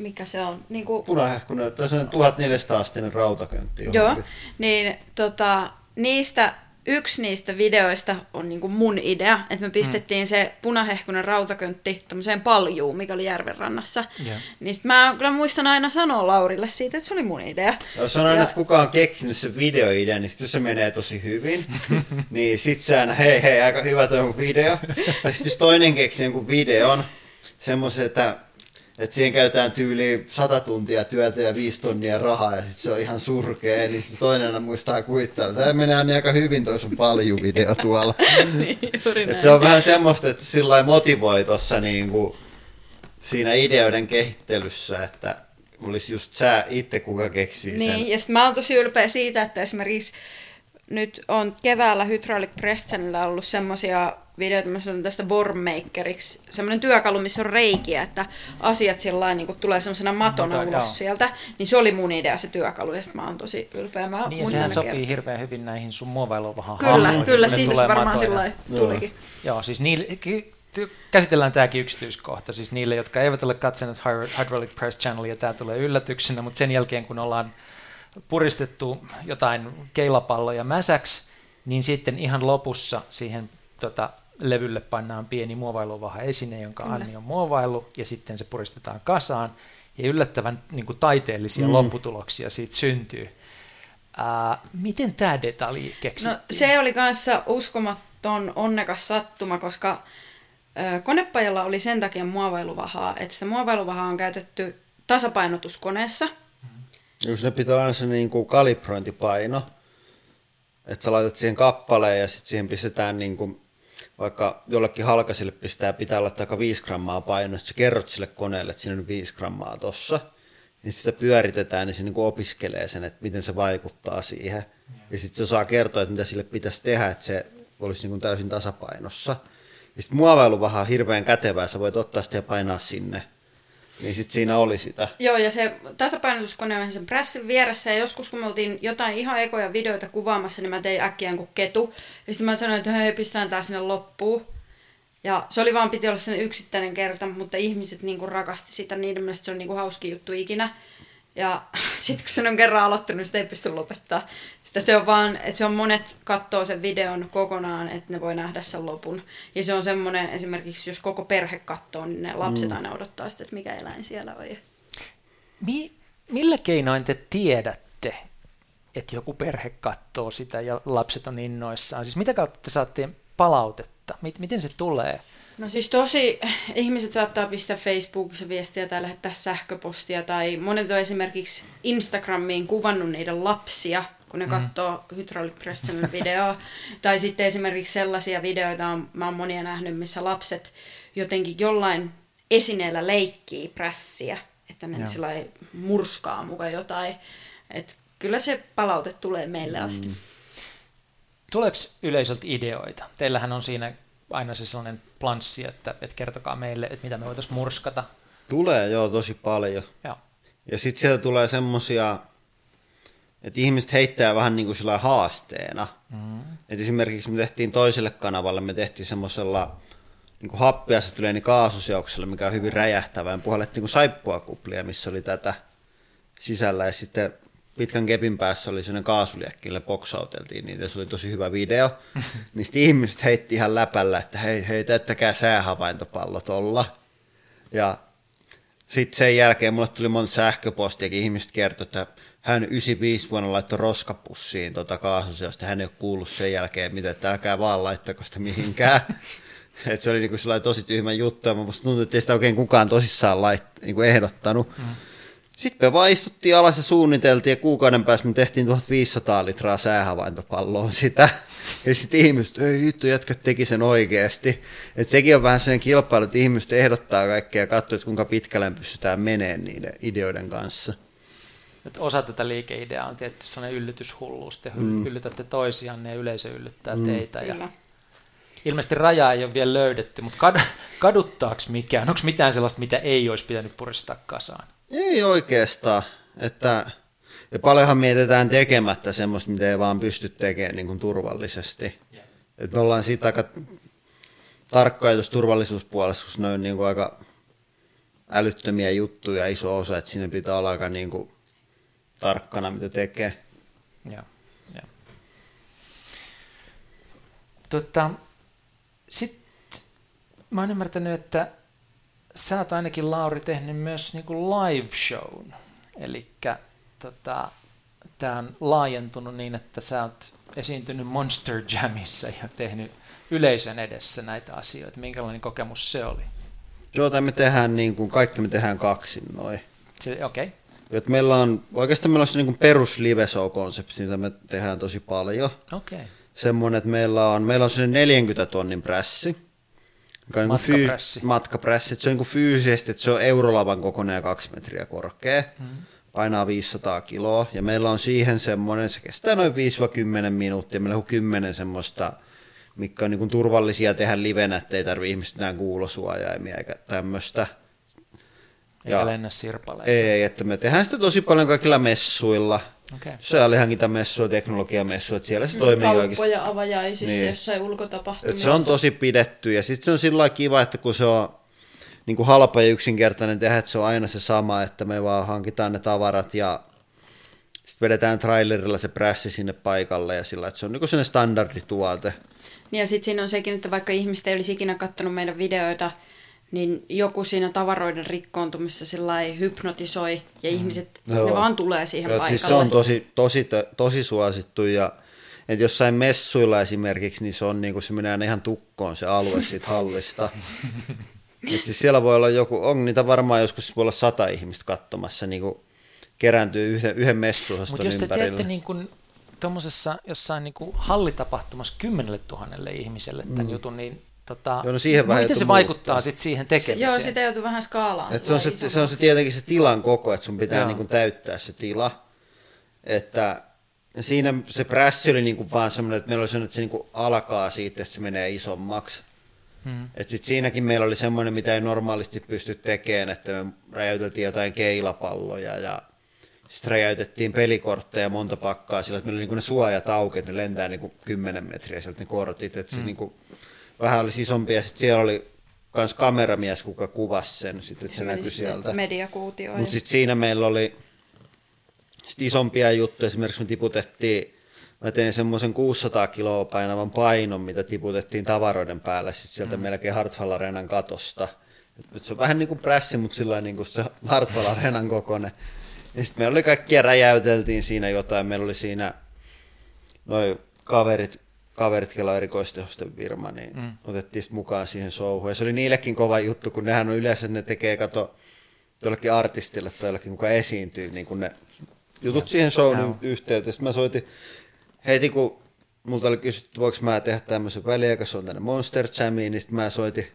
mikä se on? Niin kuin... Punahehkunen, tässä on 1400 astinen rautaköntti. Joo, niin tota, niistä yksi niistä videoista on niinku mun idea, että me pistettiin mm. se punahehkunen rautaköntti tämmöiseen paljuun, mikä oli järvenrannassa. Yeah. Niin sit mä kyllä muistan aina sanoa Laurille siitä, että se oli mun idea. No, sanoin, ja... että kuka on keksinyt sen videoidea, niin sit jos se menee tosi hyvin, niin sit sä aina, hei hei, aika hyvä toi mun video. tai sit jos toinen keksii jonkun videon, semmoisen, että että siihen käytetään tyyli 100 tuntia työtä ja 5 tonnia rahaa ja sitten se on ihan surkea, niin sitten toinen muistaa kuittaa. Tämä menee niin aika hyvin toi sun video tuolla. niin, Et se on vähän semmoista, että sillä motivoi tuossa niinku siinä ideoiden kehittelyssä, että olisi just sä itse, kuka keksii niin, sen. Niin, ja sitten mä oon tosi ylpeä siitä, että esimerkiksi nyt on keväällä Hydraulic Prestonilla ollut semmoisia videoita, missä on tästä Wormmakeriksi, semmoinen työkalu, missä on reikiä, että asiat sillä niin tulee semmoisena matona Mutta, ulos joo. sieltä, niin se oli mun idea se työkalu, ja mä oon tosi ylpeä. Mä niin, sehän sopii kertaa. hirveän hyvin näihin sun muovailuvahan Kyllä, hahmoihin, kyllä, siitä se varmaan sillä tulikin. Joo, siis niille, käsitellään tämäkin yksityiskohta, siis niille, jotka eivät ole katsoneet Hydraulic Press Channelia, tämä tulee yllätyksenä, mutta sen jälkeen, kun ollaan puristettu jotain keilapalloja mäsäksi, niin sitten ihan lopussa siihen tota, levylle pannaan pieni muovailuvaha esine, jonka Kyllä. Anni on muovailu, ja sitten se puristetaan kasaan, ja yllättävän niin kuin, taiteellisia mm. lopputuloksia siitä syntyy. Ää, miten tämä detalji keksittiin? No, se oli kanssa uskomaton onnekas sattuma, koska konepajalla oli sen takia muovailuvahaa, että se muovailuvaha on käytetty tasapainotuskoneessa. Mm. Se pitää olla se niin kuin kalibrointipaino, että sä laitat siihen kappaleen ja sitten siihen pistetään niin kuin vaikka jollekin halkasille pistää, pitää olla aika 5 grammaa painoa, että sä kerrot sille koneelle, että siinä on 5 grammaa tossa, niin sitä pyöritetään, niin se niin opiskelee sen, että miten se vaikuttaa siihen. Ja sitten se osaa kertoa, että mitä sille pitäisi tehdä, että se olisi niin kuin täysin tasapainossa. Ja sitten muovailuvaha on hirveän kätevää, sä voit ottaa sitä ja painaa sinne niin sitten siinä oli sitä. Joo, ja se tasapainotuskone on sen pressin vieressä, ja joskus kun me oltiin jotain ihan ekoja videoita kuvaamassa, niin mä tein äkkiä kuin ketu. Ja sitten mä sanoin, että hei, pistetään tää sinne loppuun. Ja se oli vaan piti olla sen yksittäinen kerta, mutta ihmiset niinku rakasti sitä, niiden mielestä se on niinku hauski juttu ikinä. Ja sitten kun sen on kerran aloittanut, niin sitä ei pysty lopettaa. Että se on vaan, että se on monet katsoo sen videon kokonaan, että ne voi nähdä sen lopun. Ja se on semmoinen, esimerkiksi jos koko perhe katsoo, niin ne lapset mm. aina odottaa sitä, että mikä eläin siellä on. Mi- millä keinoin te tiedätte, että joku perhe katsoo sitä ja lapset on innoissaan? Siis mitä kautta te saatte palautetta? Miten se tulee? No siis tosi, ihmiset saattaa pistää Facebookissa viestiä tai lähettää sähköpostia tai monet on esimerkiksi Instagramiin kuvannut niiden lapsia kun ne mm. katsoo Hydraulic Pressonin videoa. tai sitten esimerkiksi sellaisia videoita, on, mä oon monia nähnyt, missä lapset jotenkin jollain esineellä leikkii prässiä, että ne murskaa mukaan jotain. Et kyllä se palaute tulee meille mm. asti. Tuleeko yleisöltä ideoita? Teillähän on siinä aina se sellainen planssi, että, että kertokaa meille, että mitä me voitaisiin murskata. Tulee joo tosi paljon. Joo. Ja sitten sieltä tulee semmosia että ihmiset heittää vähän niin kuin sillä haasteena. Mm. Et esimerkiksi me tehtiin toiselle kanavalle, me tehtiin semmoisella niin kuin happiasetyleeni kaasuseoksella, mikä on hyvin räjähtävä. Me puhallettiin kuin saippuakuplia, missä oli tätä sisällä ja sitten pitkän kepin päässä oli sellainen kaasuliekki, jolle boksauteltiin niitä, se oli tosi hyvä video. niin sitten ihmiset heitti ihan läpällä, että hei, hei, täyttäkää säähavaintopallo tolla. Ja sitten sen jälkeen mulle tuli monta sähköpostiakin, ihmiset kertoi, että hän 95 vuonna laittoi roskapussiin tota kaasuseosta, hän ei ole kuullut sen jälkeen mitä, että älkää vaan laittako sitä mihinkään. Et se oli niinku tosi tyhmä juttu, ja musta tuntui, että ei sitä oikein kukaan tosissaan lait, niinku ehdottanut. Mm. Sitten me vaan istuttiin alas ja suunniteltiin, ja kuukauden päästä me tehtiin 1500 litraa säähavaintopalloon sitä. Ja sitten ihmiset, ei hitto, jätkät teki sen oikeasti. Et sekin on vähän sellainen kilpailu, että ihmiset ehdottaa kaikkea ja katsoo, että kuinka pitkälle pystytään menemään niiden ideoiden kanssa. Että osa tätä liikeideaa on tietty sellainen yllytyshulluus, te mm. yllytätte toisianne ja yleisö yllyttää mm. teitä. Ja... ilmeisesti raja ei ole vielä löydetty, mutta kad, kaduttaako mikään? Onko mitään sellaista, mitä ei olisi pitänyt puristaa kasaan? Ei oikeastaan. Että, ja paljonhan mietitään tekemättä semmoista, mitä ei vaan pysty tekemään niin kuin turvallisesti. Yeah. Et me ollaan siitä aika tarkkoja tuossa turvallisuuspuolessa, koska ne on niin kuin aika älyttömiä juttuja iso osa, että sinne pitää olla aika niin kuin tarkkana, mitä tekee. Joo, joo. Tota, Sitten mä oon ymmärtänyt, että sä oot ainakin Lauri tehnyt myös niin kuin live show. Eli tota, tämä on laajentunut niin, että sä oot esiintynyt Monster Jamissa ja tehnyt yleisön edessä näitä asioita. Minkälainen kokemus se oli? Tuota me tehdään niin kuin, kaikki me tehdään kaksin noin. Okei. Okay. Et meillä on, oikeastaan meillä on se niin perus live show-konsepti, mitä me tehdään tosi paljon. Okei. Okay. Semmoinen, että meillä on, meillä on se 40 tonnin prässi. Joka on matkaprässi. Fyy- matkaprässi. se on niin fyysisesti, että se on eurolavan kokoinen ja kaksi metriä korkea. Hmm. Painaa 500 kiloa. Ja meillä on siihen semmoinen, se kestää noin 5-10 minuuttia. Meillä on 10 semmoista mikä on niin kuin turvallisia tehdä livenä, ettei tarvitse ihmiset kuulosuojaimia eikä tämmöistä. Eikä lennä sirpaleita. Ei, että me tehdään sitä tosi paljon kaikilla messuilla. Okay. Se oli ihan messuja, teknologiamessuja, että siellä se mm, toimii Kauppoja oikeasti. avajaisissa, niin. jossain ulkotapahtumissa. se on tosi pidetty ja sitten se on sillä kiva, että kun se on niin kuin halpa ja yksinkertainen tehdä, että se on aina se sama, että me vaan hankitaan ne tavarat ja sitten vedetään trailerilla se prässi sinne paikalle ja sillä, että se on niin kuin standardituote. Niin ja sitten siinä on sekin, että vaikka ihmiset ei olisi ikinä katsonut meidän videoita, niin joku siinä tavaroiden rikkoontumissa sillä ei hypnotisoi ja mm. ihmiset, Joo. ne vaan tulee siihen Joo, paikalle. Siis se on tosi, tosi, tosi suosittu ja että jossain messuilla esimerkiksi, niin se on niin kuin se menee ihan tukkoon se alue siitä hallista. Et siis siellä voi olla joku, on niitä varmaan joskus voi olla sata ihmistä katsomassa, niin kuin kerääntyy yhden, yhden messuosaston ympärillä. Mutta jos te teette niin kuin tuommoisessa jossain niin kuin hallitapahtumassa kymmenelle tuhannelle ihmiselle tämän mm. jutun, niin Tota, joo, no siihen vähän miten se vaikuttaa sit siihen tekemiseen? Joo, sitä joutuu vähän skaalaan. Et se, on se, se on se tietenkin se tilan koko, että sun pitää niin kuin täyttää se tila. Että siinä se prässi oli niin kuin vaan semmoinen, että meillä oli semmoinen, että se niin kuin alkaa siitä, että se menee isommaksi. Hmm. Et sit siinäkin meillä oli semmoinen, mitä ei normaalisti pysty tekemään, että me räjäyteltiin jotain keilapalloja ja sitten räjäytettiin pelikortteja monta pakkaa sillä, että meillä oli niin ne suojat auki, että ne lentää niin kuin 10 metriä sieltä ne kortit, että se mm. niin kuin, vähän oli isompia, sitten siellä oli myös kameramies, kuka kuvasi sen, sitten, että se, se näkyi sieltä. Mutta sitten siinä meillä oli sit isompia juttuja, esimerkiksi me tiputettiin, mä tein semmoisen 600 kiloa painavan painon, mitä tiputettiin tavaroiden päälle sitten sieltä mm. melkein Hartwall Arenan katosta. Et se on vähän niin kuin prässi, mutta sillä niin kuin se Hartwall Arenan kokoinen. Ja sitten meillä oli kaikkia räjäyteltiin siinä jotain. Meillä oli siinä noin kaverit, kaverit kello erikoistehosten firma, niin mm. otettiin sitten mukaan siihen showhun. Ja se oli niillekin kova juttu, kun nehän on yleensä, ne tekee, kato, jollekin artistille tai jollekin, kuka esiintyy, niin kun ne jutut ja, siihen shown yhteyteen. Sitten mä soitin heti, kun multa oli kysytty, voiko mä tehdä tämmöisen väliaikaisen tänne Monster Jamiin, niin sitten mä soitin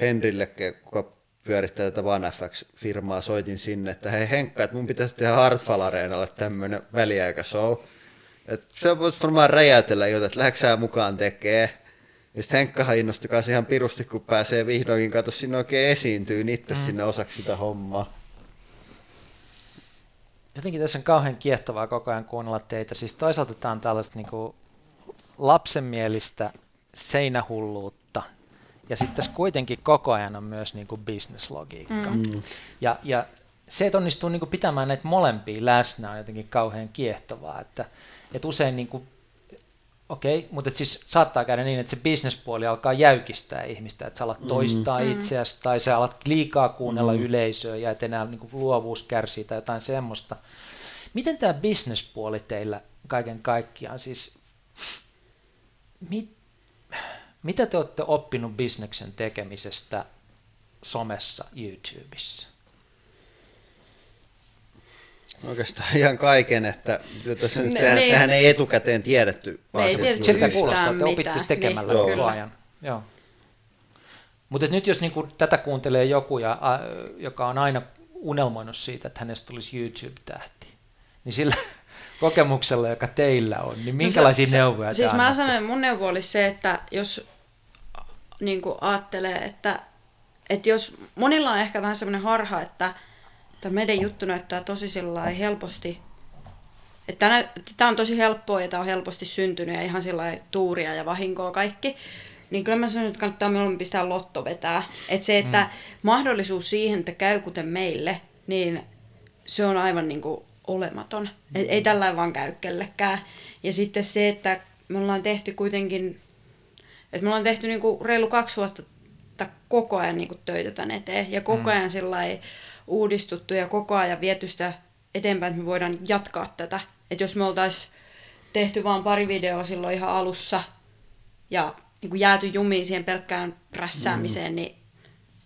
Henrille, kuka pyörittää tätä OneFX-firmaa, soitin sinne, että hei Henkka, että mun pitäisi tehdä Hartwall Areenalle tämmöinen väliaikashow. Että se voisi varmaan räjäytellä jotain, että lähdetkö mukaan tekee. Ja sitten Henkkahan innostui kanssa ihan pirusti, kun pääsee vihdoinkin, katso sinne oikein esiintyy itse mm. sinne osaksi sitä hommaa. Jotenkin tässä on kauhean kiehtovaa koko ajan kuunnella teitä. Siis toisaalta tämä on tällaista niin kuin lapsenmielistä seinähulluutta ja sitten tässä kuitenkin koko ajan on myös niin kuin bisneslogiikka. Mm. Ja, ja se, että onnistuu niin kuin pitämään näitä molempia läsnä on jotenkin kauhean kiehtovaa, että, että usein niin kuin, okei, okay, mutta siis saattaa käydä niin, että se bisnespuoli alkaa jäykistää ihmistä, että sä alat mm. toistaa mm. itseäsi tai sä alat liikaa kuunnella mm. yleisöä ja et enää niin kuin luovuus kärsii tai jotain semmoista. Miten tämä bisnespuoli teillä kaiken kaikkiaan, siis mit, mitä te olette oppinut bisneksen tekemisestä somessa, YouTubessa? Oikeastaan ihan kaiken, että tässä nyt tähän, niin. tähän ei etukäteen tiedetty. Vaan ei Siltä kuulostaa, että opitte tekemällä niin. koko ajan. Joo. Mutta nyt jos niinku tätä kuuntelee joku, ja, a, joka on aina unelmoinut siitä, että hänestä tulisi YouTube-tähti, niin sillä kokemuksella, joka teillä on, niin minkälaisia no se, neuvoja Siis mä sanon, mun neuvo olisi se, että jos niin ajattelee, että, että jos monilla on ehkä vähän semmoinen harha, että tämä meidän juttu näyttää tosi helposti, että tämä on tosi helppoa ja tämä on helposti syntynyt ja ihan sillä tuuria ja vahinkoa kaikki, niin kyllä mä sanon, että kannattaa mieluummin pistää lotto vetää. Että se, että mm. mahdollisuus siihen, että käy kuten meille, niin se on aivan niin kuin olematon. Mm. Ei, tällä vaan käy kellekään. Ja sitten se, että me ollaan tehty kuitenkin, että me ollaan tehty niin kuin reilu kaksi vuotta koko ajan niin kuin töitä tän eteen. Ja koko mm. ajan mm. Uudistuttu ja koko ajan viety sitä eteenpäin, että me voidaan jatkaa tätä. Että jos me oltaisiin tehty vain pari videoa silloin ihan alussa ja niin kuin jääty jumiin siihen pelkkään prässäämiseen, mm. niin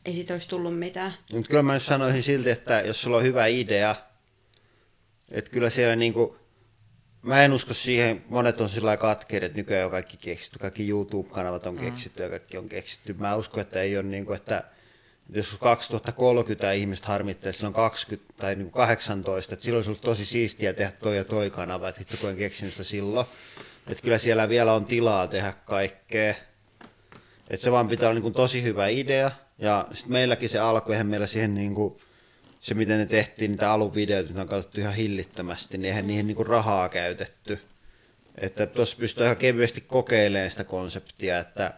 ei siitä olisi tullut mitään. Mutta kyllä mä sanoisin silti, että jos sulla on hyvä idea, että kyllä siellä niin kuin, mä en usko siihen, monet on sillä katkeet, että nykyään on kaikki keksitty, kaikki YouTube-kanavat on mm. keksitty ja kaikki on keksitty. Mä uskon, että ei ole niin kuin, että jos 2030 ihmistä harmittaa, silloin 20 tai niin 18, että silloin olisi ollut tosi siistiä tehdä toi ja toi kanava, että hitto kun en keksinyt sitä silloin. Että kyllä siellä vielä on tilaa tehdä kaikkea. Että se vaan pitää olla niin kuin tosi hyvä idea. Ja sitten meilläkin se alkoi, eihän meillä siihen niin kuin, se miten ne tehtiin, niitä aluvideoita, mitä on katsottu ihan hillittömästi, niin eihän niihin niin kuin rahaa käytetty. Että tuossa pystyy ihan kevyesti kokeilemaan sitä konseptia, että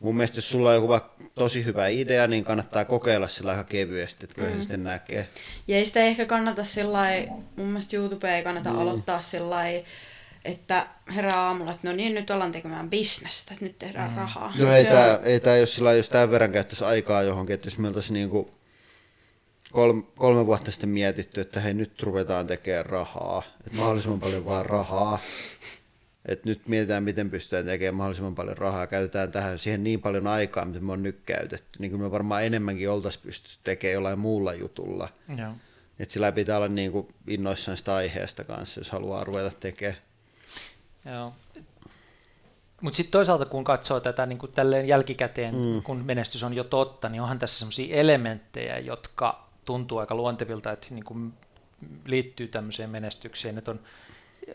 mun mielestä jos sulla on joku tosi hyvä idea, niin kannattaa kokeilla sillä aika kevyesti, että kyllä mm. se sitten näkee. Ja ei sitä ehkä kannata sillä mun mielestä YouTube ei kannata mm. aloittaa sillä että herää aamulla, että no niin, nyt ollaan tekemään bisnestä, että nyt tehdään mm. rahaa. No ei, tämä, on... ei tämä, jos sillä jos tämän verran käyttäisi aikaa johonkin, että jos me oltaisiin niin kuin kolme, kolme vuotta sitten mietitty, että hei nyt ruvetaan tekemään rahaa, että mahdollisimman paljon vaan rahaa, että nyt mietitään, miten pystytään tekemään mahdollisimman paljon rahaa, käytetään tähän siihen niin paljon aikaa, mitä me on nyt käytetty, niin kuin me varmaan enemmänkin oltaisiin pystytty tekemään jollain muulla jutulla. Joo. Että sillä pitää olla niin kuin innoissaan sitä aiheesta kanssa, jos haluaa ruveta tekemään. Joo. Mutta sitten toisaalta kun katsoo tätä niin kuin tälleen jälkikäteen, mm. kun menestys on jo totta, niin onhan tässä sellaisia elementtejä, jotka tuntuu aika luontevilta, että niin kuin liittyy tämmöiseen menestykseen, että on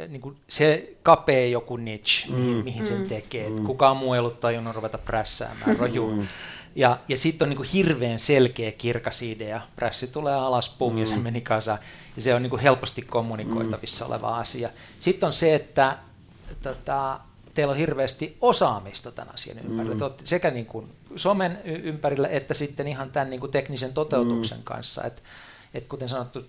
niin kuin se kapee joku niche, mm. mihin, mihin mm. sen tekee. Mm. Kukaan muu ei ollut tajunnut ruveta prässäämään rojuun. Mm. Ja, ja sitten on niin kuin hirveän selkeä, kirkas idea. Prässi tulee alas, pum, mm. ja se meni kasaan. Ja se on niin kuin helposti kommunikoitavissa mm. oleva asia. Sitten on se, että tota, teillä on hirveästi osaamista tämän asian ympärillä. Mm. sekä niin kuin somen ympärillä että sitten ihan tämän niin kuin teknisen toteutuksen mm. kanssa. Et, et kuten sanottu,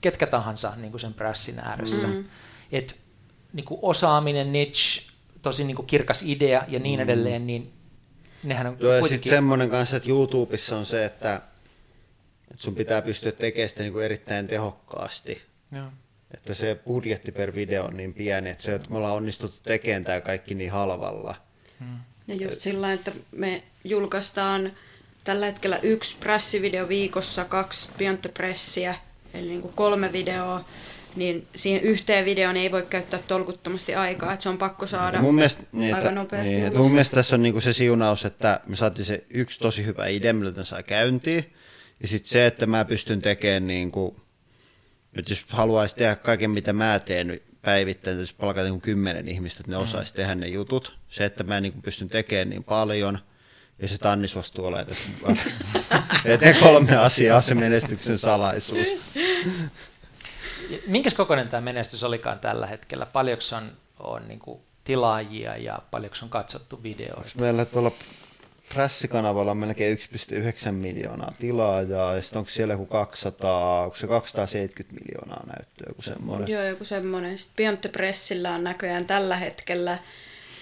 ketkä tahansa niin kuin sen prässin ääressä. Mm. Et, niin kuin osaaminen, niche, tosi niin kuin kirkas idea ja niin mm. edelleen, niin nehän on Joo, ja sitten semmoinen kanssa, että YouTubessa on se, että, että sun pitää pystyä tekemään sitä niin kuin erittäin tehokkaasti. Joo että se budjetti per video on niin pieni, että, se, että me ollaan onnistuttu tekemään tämä kaikki niin halvalla. Hmm. Ja just sillä että me julkaistaan tällä hetkellä yksi pressivideo viikossa, kaksi pressiä, eli niin kuin kolme videoa, niin siihen yhteen videoon ei voi käyttää tolkuttomasti aikaa, että se on pakko saada mun mielestä, niin, aika nopeasti. Niin, mun mielestä tässä on niinku se siunaus, että me saatiin se yksi tosi hyvä idea, millä saa käyntiin, ja sitten se, että mä pystyn tekemään niinku nyt jos haluaisi tehdä kaiken, mitä mä teen päivittäin, jos palkata niin kymmenen ihmistä, että ne mm. osaisi tehdä ne jutut. Se, että mä niin pystyn tekemään niin paljon, ja se Tanni suostuu olemaan tässä kolme asiaa se menestyksen salaisuus. Minkäs kokoinen tämä menestys olikaan tällä hetkellä? Paljonko on, on niin tilaajia ja paljonko on katsottu videoita? Meillä tuolla Prässikanavalla on melkein 1,9 miljoonaa tilaajaa, ja sitten onko siellä joku 200, onko se 270 miljoonaa näyttöä, joku semmoinen. Joo, joku semmoinen. Sitten Bionte Pressillä on näköjään tällä hetkellä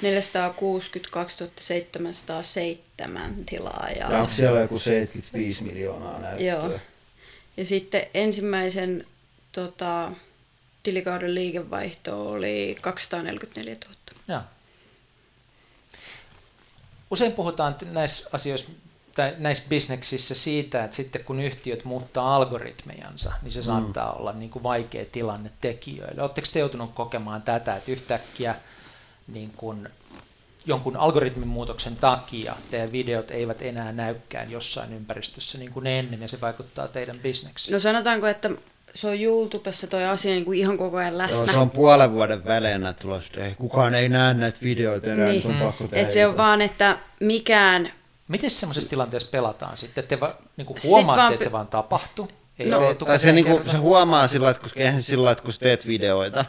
462 707 tilaajaa. Ja onko siellä joku 75 miljoonaa näyttöä? Joo. Ja sitten ensimmäisen tota, tilikauden liikevaihto oli 244 000. Joo. Usein puhutaan näissä asioissa tai näissä bisneksissä siitä, että sitten kun yhtiöt muuttaa algoritmejansa, niin se mm. saattaa olla niin kuin vaikea tilanne tekijöille. Oletteko te joutunut kokemaan tätä, että yhtäkkiä niin kuin jonkun algoritmin muutoksen takia teidän videot eivät enää näykään jossain ympäristössä niin kuin ennen, ja se vaikuttaa teidän bisneksiin? No sanotaanko, että se on YouTubessa toi asia niin kuin ihan koko ajan läsnä. Joo, se on puolen vuoden välein tulossa, ei, kukaan ei näe näitä videoita enää, niin. on pakko tehdä. Et se on vaan, että mikään... Miten semmoisessa tilanteessa pelataan sitten? Että te va, niin kuin huomaatte, vaan... että se vaan tapahtuu? Ei no, se, se, niin kuin, se huomaa sillä, että kun, eihän sillä että kun teet videoita,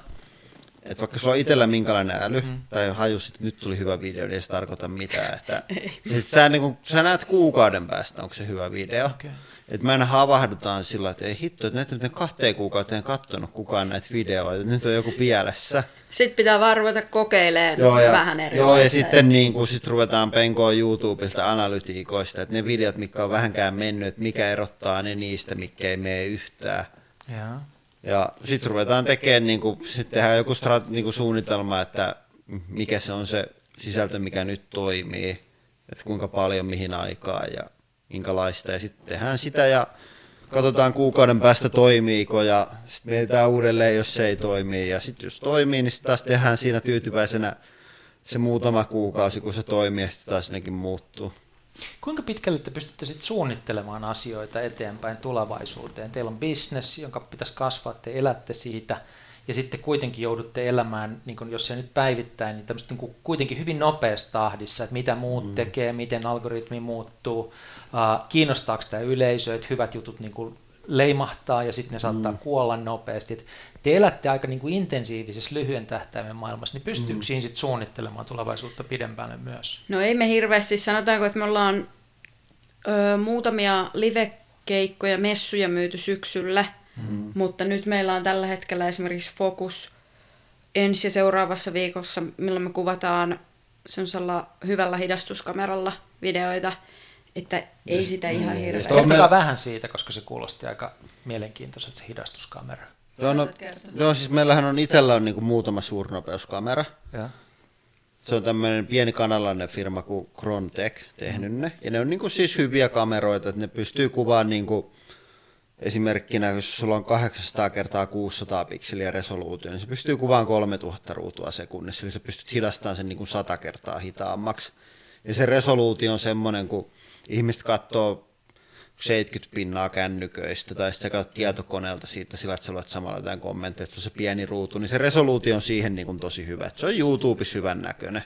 että vaikka sulla on itsellä minkälainen äly, mm. tai hajus, että nyt tuli hyvä video, niin ei se tarkoita mitään. Että, siis sä, niin kuin, sä näet kuukauden päästä, onko se hyvä video. Okay. Et mä aina havahdutaan sillä, että ei hitto, että näitä kahteen kuukauteen katsonut kukaan näitä videoita, nyt on joku pielessä. Sitten pitää vaan ruveta kokeilemaan joo, ja, vähän eri Joo, ja sitten niin kuin sit ruvetaan penkoa YouTubesta analytiikoista, että ne videot, mitkä on vähänkään mennyt, että mikä erottaa ne niistä, mikä ei mene yhtään. Ja, ja sitten ruvetaan tekemään, niin kuin, sit tehdään joku strat, niin kuin suunnitelma, että mikä se on se sisältö, mikä nyt toimii, että kuinka paljon, mihin aikaan ja minkälaista. Ja sitten tehdään sitä ja katsotaan kuukauden päästä toimiiko ja sitten mietitään uudelleen, jos se ei toimi. Ja sitten jos toimii, niin sitten taas tehdään siinä tyytyväisenä se muutama kuukausi, kun se toimii ja sitten taas nekin muuttuu. Kuinka pitkälle te pystytte sitten suunnittelemaan asioita eteenpäin tulevaisuuteen? Teillä on business, jonka pitäisi kasvaa, te elätte siitä – ja sitten kuitenkin joudutte elämään, niin kuin jos se nyt päivittäin, niin, niin kuin kuitenkin hyvin nopeassa tahdissa, että mitä muut mm. tekee, miten algoritmi muuttuu, uh, kiinnostaako tämä yleisö, että hyvät jutut niin leimahtaa ja sitten ne saattaa mm. kuolla nopeasti. Et te elätte aika niin kuin intensiivisessä lyhyen tähtäimen maailmassa, niin pystyykö mm. siinä sitten suunnittelemaan tulevaisuutta pidempälle myös? No ei me hirveästi, sanotaanko, että me ollaan ö, muutamia livekeikkoja, messuja myyty syksyllä – Mm. Mutta nyt meillä on tällä hetkellä esimerkiksi fokus ensi ja seuraavassa viikossa, milloin me kuvataan semmoisella hyvällä hidastuskameralla videoita, että ei sitä ihan hirveästi. Kertokaa vähän siitä, koska se kuulosti aika mielenkiintoiselta se hidastuskamera. Joo, no, joo siis meillähän on itsellä on niinku muutama suurnopeuskamera. Ja. Se on tämmöinen pieni kanalainen firma kuin Krontech tehnyt ne. Ja ne on niinku siis hyviä kameroita, että ne pystyy kuvaamaan niinku Esimerkkinä, jos sulla on 800 kertaa 600 pikseliä resoluutio, niin se pystyy kuvaamaan 3000 ruutua sekunnissa, eli sä pystyt hidastamaan sen niin kuin 100 kertaa hitaammaksi. Ja se resoluutio on semmoinen, kun ihmiset katsoo 70 pinnaa kännyköistä, tai sitten sä tietokoneelta siitä sillä, että sä luet samalla jotain kommentteja, että se pieni ruutu, niin se resoluutio on siihen niin kuin tosi hyvä. Että se on YouTubessa hyvän näköinen.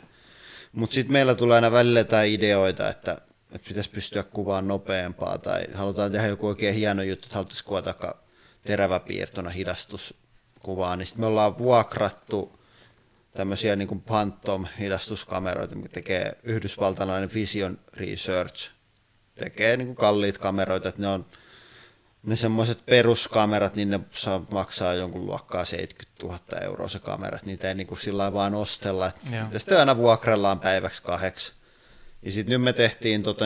Mutta sitten meillä tulee aina välillä jotain ideoita, että että pitäisi pystyä kuvaamaan nopeampaa tai halutaan tehdä joku oikein hieno juttu, että haluttaisiin kuvata teräväpiirtona hidastuskuvaa, niin sitten me ollaan vuokrattu tämmöisiä niin kuin Phantom hidastuskameroita, mikä tekee yhdysvaltalainen Vision Research, tekee niin kuin kalliit kameroita, että ne on ne semmoiset peruskamerat, niin ne saa maksaa jonkun luokkaa 70 000 euroa se kamerat, niitä ei niin kuin sillä vaan ostella, että sitten aina vuokrallaan päiväksi kahdeksi ja sitten nyt me tehtiin tota,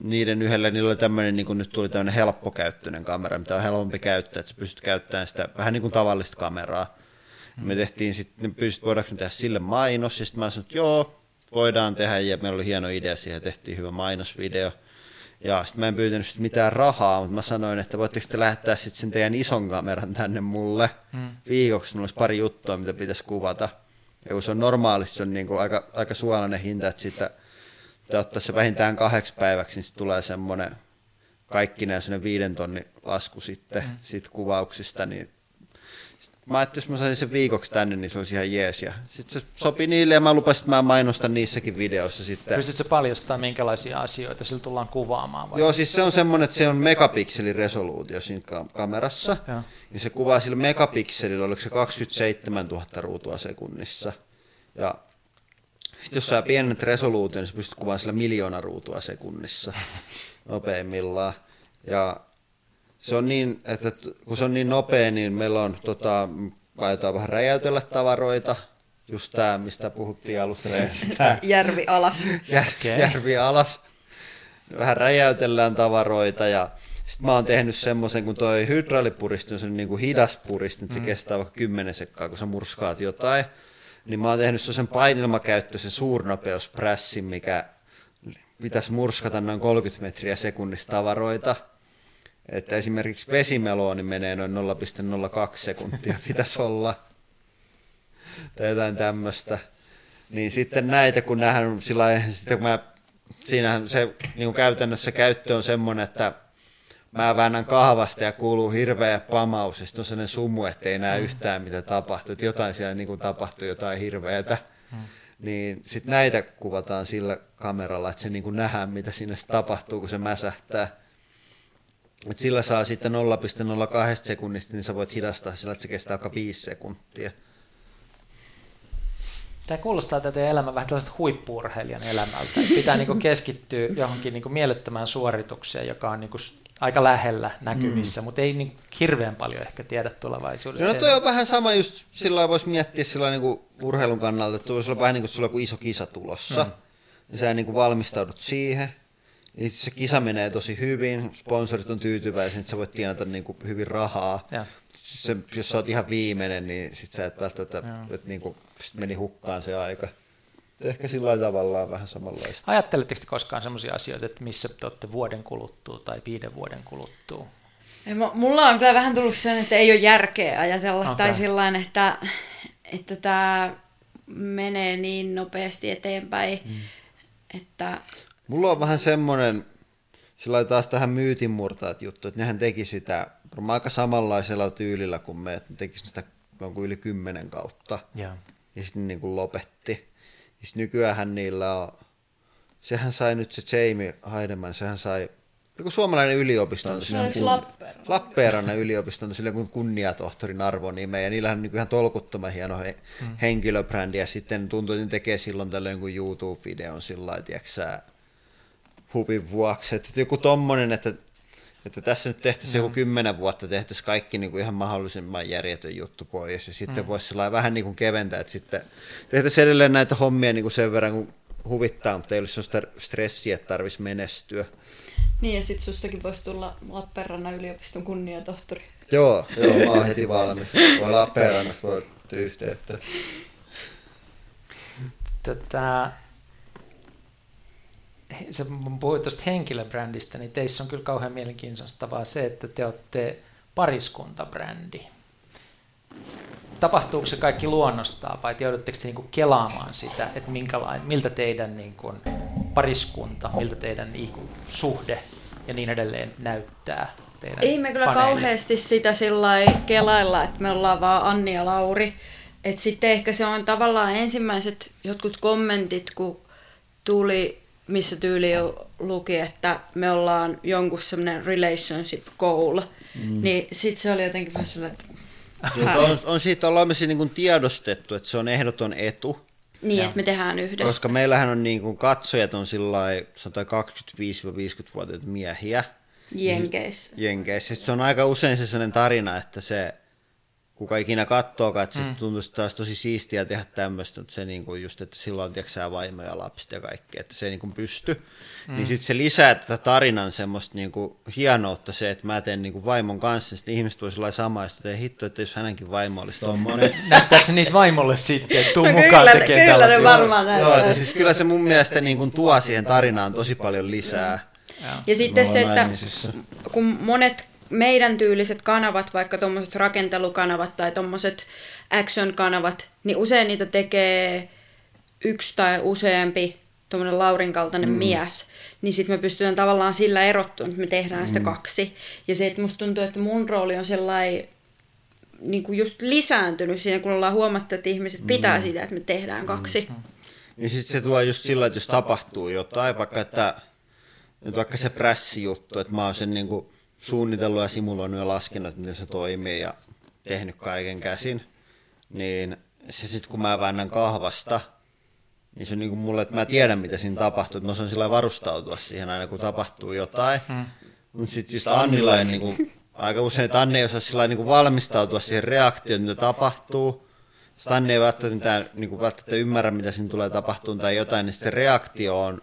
niiden yhdellä, niillä oli tämmöinen, niin kuin nyt tuli tämmöinen helppokäyttöinen kamera, mitä on helpompi käyttää, että sä pystyt käyttämään sitä vähän niin kuin tavallista kameraa. Mm. Me tehtiin sitten, pystyt, voidaanko me tehdä sille mainos, ja sitten mä sanoin, että joo, voidaan tehdä, ja meillä oli hieno idea siihen, tehtiin hyvä mainosvideo. Ja sitten mä en pyytänyt sit mitään rahaa, mutta mä sanoin, että voitteko te lähettää sitten sen teidän ison kameran tänne mulle mm. viikoksi, mulla olisi pari juttua, mitä pitäisi kuvata. Ja kun se on normaalisti, se on niin kuin aika, aika suolainen hinta, että siitä pitää ottaa se vähintään kahdeksi päiväksi, niin sitten tulee semmoinen kaikki semmoinen viiden tonnin lasku sitten mm. sit kuvauksista, niin mä ajattelin, jos mä saisin sen viikoksi tänne, niin se olisi ihan jees. Ja sitten se sopi niille ja mä lupasin, että mä mainostan niissäkin videoissa sitten. Pystytkö paljastamaan, minkälaisia asioita sillä tullaan kuvaamaan? Vai? Joo, siis se on semmoinen, että se on megapikselin resoluutio siinä kamerassa. Ja. ja se kuvaa sillä megapikselillä, oliko se 27 000 ruutua sekunnissa. Ja sitten jos sä pienet resoluution, niin sä pystyt kuvaamaan sillä miljoona ruutua sekunnissa nopeimmillaan. Ja se on niin, että kun se on niin nopea, niin meillä on, tota, aiotaan vähän räjäytellä tavaroita, just tämä, mistä puhuttiin alusta. järvi alas. Jär, järvi alas. Vähän räjäytellään tavaroita ja sitten mä oon tehnyt semmoisen, kun toi hydraulipuristus on niin kuin hidas puristin, että se mm. kestää vaikka 10 sekkaa, kun sä murskaat jotain niin mä oon tehnyt sen painilmakäyttöisen suurnopeusprässin, mikä pitäisi murskata noin 30 metriä sekunnissa tavaroita. Että esimerkiksi vesimelooni menee noin 0,02 sekuntia pitäisi olla. Tai jotain tämmöistä. Niin sitten näitä, kun nähdään sillä sitten kun mä, siinähän se niin käytännössä käyttö on semmoinen, että mä väännän kahvasta ja kuuluu hirveä pamaus, ja sitten on sellainen sumu, ettei näe yhtään mitä tapahtuu, että jotain siellä niin kuin tapahtuu, jotain hirveätä. Niin sitten näitä kuvataan sillä kameralla, että se niin kuin nähdään, mitä sinne tapahtuu, kun se mäsähtää. Et sillä saa sitten 0,02 sekunnista, niin sä voit hidastaa sillä, että se kestää aika 5 sekuntia. Tämä kuulostaa tätä elämä vähän tällaiset huippuurheilijan elämältä. Pitää niin keskittyä johonkin niin mielettömään suoritukseen, joka on niin aika lähellä näkyvissä, mm. mutta ei niin hirveän paljon ehkä tiedä tulevaisuudesta. No toi on vähän sama just sillä voisi miettiä sillä niin urheilun kannalta, että voisi olla vähän niin kuin sulla on iso kisa tulossa, mm. ja sä niin kuin valmistaudut siihen, ja se kisa menee tosi hyvin, sponsorit on tyytyväisiä, että sä voit tienata niin kuin hyvin rahaa. Ja. Se, jos sä oot ihan viimeinen, niin sit sä et välttämättä, että niin kuin, sit meni hukkaan se aika. Ehkä sillä tavalla on vähän samanlaista. Ajatteletteko te koskaan sellaisia asioita, että missä te olette vuoden kuluttua tai viiden vuoden kuluttua? Mulla on kyllä vähän tullut sen, että ei ole järkeä ajatella okay. tai sillain, että, että tämä menee niin nopeasti eteenpäin, mm. että... Mulla on vähän semmoinen, sillä taas tähän myytin murtaat juttu, että nehän teki sitä aika samanlaisella tyylillä kuin me, että ne teki sitä jonkun yli kymmenen kautta. Yeah. Ja sitten niin kuin lopetti. Siis nykyään niillä on, sehän sai nyt se Jamie Heidemann, sehän sai joku suomalainen yliopisto on sillä kun, Lappeenrannan yliopisto on sillä kun kunniatohtorin arvonime, ja niillähän on niin ihan tolkuttoman hieno he, hmm. henkilöbrändi, ja sitten tuntuu, että ne tekee silloin tällöin jonkun YouTube-videon sillä lailla, hupin vuoksi, että joku tommonen, että että tässä nyt tehtäisiin joku kymmenen vuotta, tehtäisiin kaikki niin kuin ihan mahdollisimman järjetön juttu pois, ja sitten mm. voisi vähän niin kuin keventää, että sitten tehtäisiin edelleen näitä hommia niin kuin sen verran, kun huvittaa, mutta ei olisi sellaista stressiä, että tarvitsisi menestyä. Niin, ja sitten sustakin voisi tulla Lappeenrannan yliopiston kunniatohtori. Joo, joo, mä oon heti valmis. Voi Lappeenrannasta voi yhteyttä. Tätä, sä puhuit tuosta henkilöbrändistä, niin teissä on kyllä kauhean mielenkiintoista vaan se, että te olette pariskuntabrändi. Tapahtuuko se kaikki luonnostaan vai joudutteko te niinku kelaamaan sitä, että minkälainen, miltä teidän niinku pariskunta, miltä teidän niinku suhde ja niin edelleen näyttää? Teidän Ei me kyllä paneeli. kauheasti sitä sillä kelailla, että me ollaan vaan Anni ja Lauri. Et sitten ehkä se on tavallaan ensimmäiset jotkut kommentit, kun tuli missä tyyli luki, että me ollaan jonkun semmoinen relationship goal, mm. niin sitten se oli jotenkin vähän sellainen, että... on, on siitä ollaan me niin tiedostettu, että se on ehdoton etu. Niin, että me tehdään yhdessä. Koska meillähän on niin kuin katsojat on sillä 25-50-vuotiaita miehiä. Jenkeissä. Jenkeissä. Se on aika usein se sellainen tarina, että se kuka ikinä kattookaan, että mm. se tuntuisi taas tosi siistiä tehdä tämmöistä, mutta se niin kuin just, että silloin tiedätkö vaimo ja lapset ja kaikki, että se ei niin kuin pysty. Mm. Niin sitten se lisää tätä tarinan semmoista niin kuin hienoutta se, että mä teen niin kuin vaimon kanssa, niin sitten ihmiset voisi olla samaista, että hitto, että jos hänenkin vaimo olisi tommonen. Näyttääkö se niitä vaimolle sitten, että tuu no, mukaan kyllä, tekemään kyllä tällaisia? varmaan Joo, siis kyllä se mun mielestä niin kuin tuo siihen tarinaan tosi paljon lisää. Ja, ja sitten se, että kun monet meidän tyyliset kanavat, vaikka tuommoiset rakentelukanavat tai tuommoiset action-kanavat, niin usein niitä tekee yksi tai useampi tuommoinen Laurin kaltainen mm. mies, niin sitten me pystytään tavallaan sillä erottumaan, että me tehdään mm. sitä kaksi. Ja se, että musta tuntuu, että mun rooli on sellainen niin kuin just lisääntynyt siinä, kun ollaan huomattu, että ihmiset mm. pitää sitä, että me tehdään mm. kaksi. Mm. Ja sitten se tulee just sillä, että jos tapahtuu jotain, vaikka että nyt vaikka se prässijuttu, että mä oon sen niin kuin suunnitellut ja simuloinut ja laskenut, että miten se toimii ja tehnyt kaiken käsin, niin se sitten kun mä väännän kahvasta, niin se on niin kuin mulle, että mä tiedän mitä siinä tapahtuu, että mä osaan sillä varustautua siihen aina kun tapahtuu jotain. Hmm. Mutta sitten just Annilla ei niin kuin, aika usein, että Anne ei osaa sillä niin kuin valmistautua siihen reaktioon, mitä tapahtuu. Sitten Anne ei välttämättä, mitään, niin kuin välttämättä ymmärrä, mitä siinä tulee tapahtumaan tai jotain, niin se reaktio on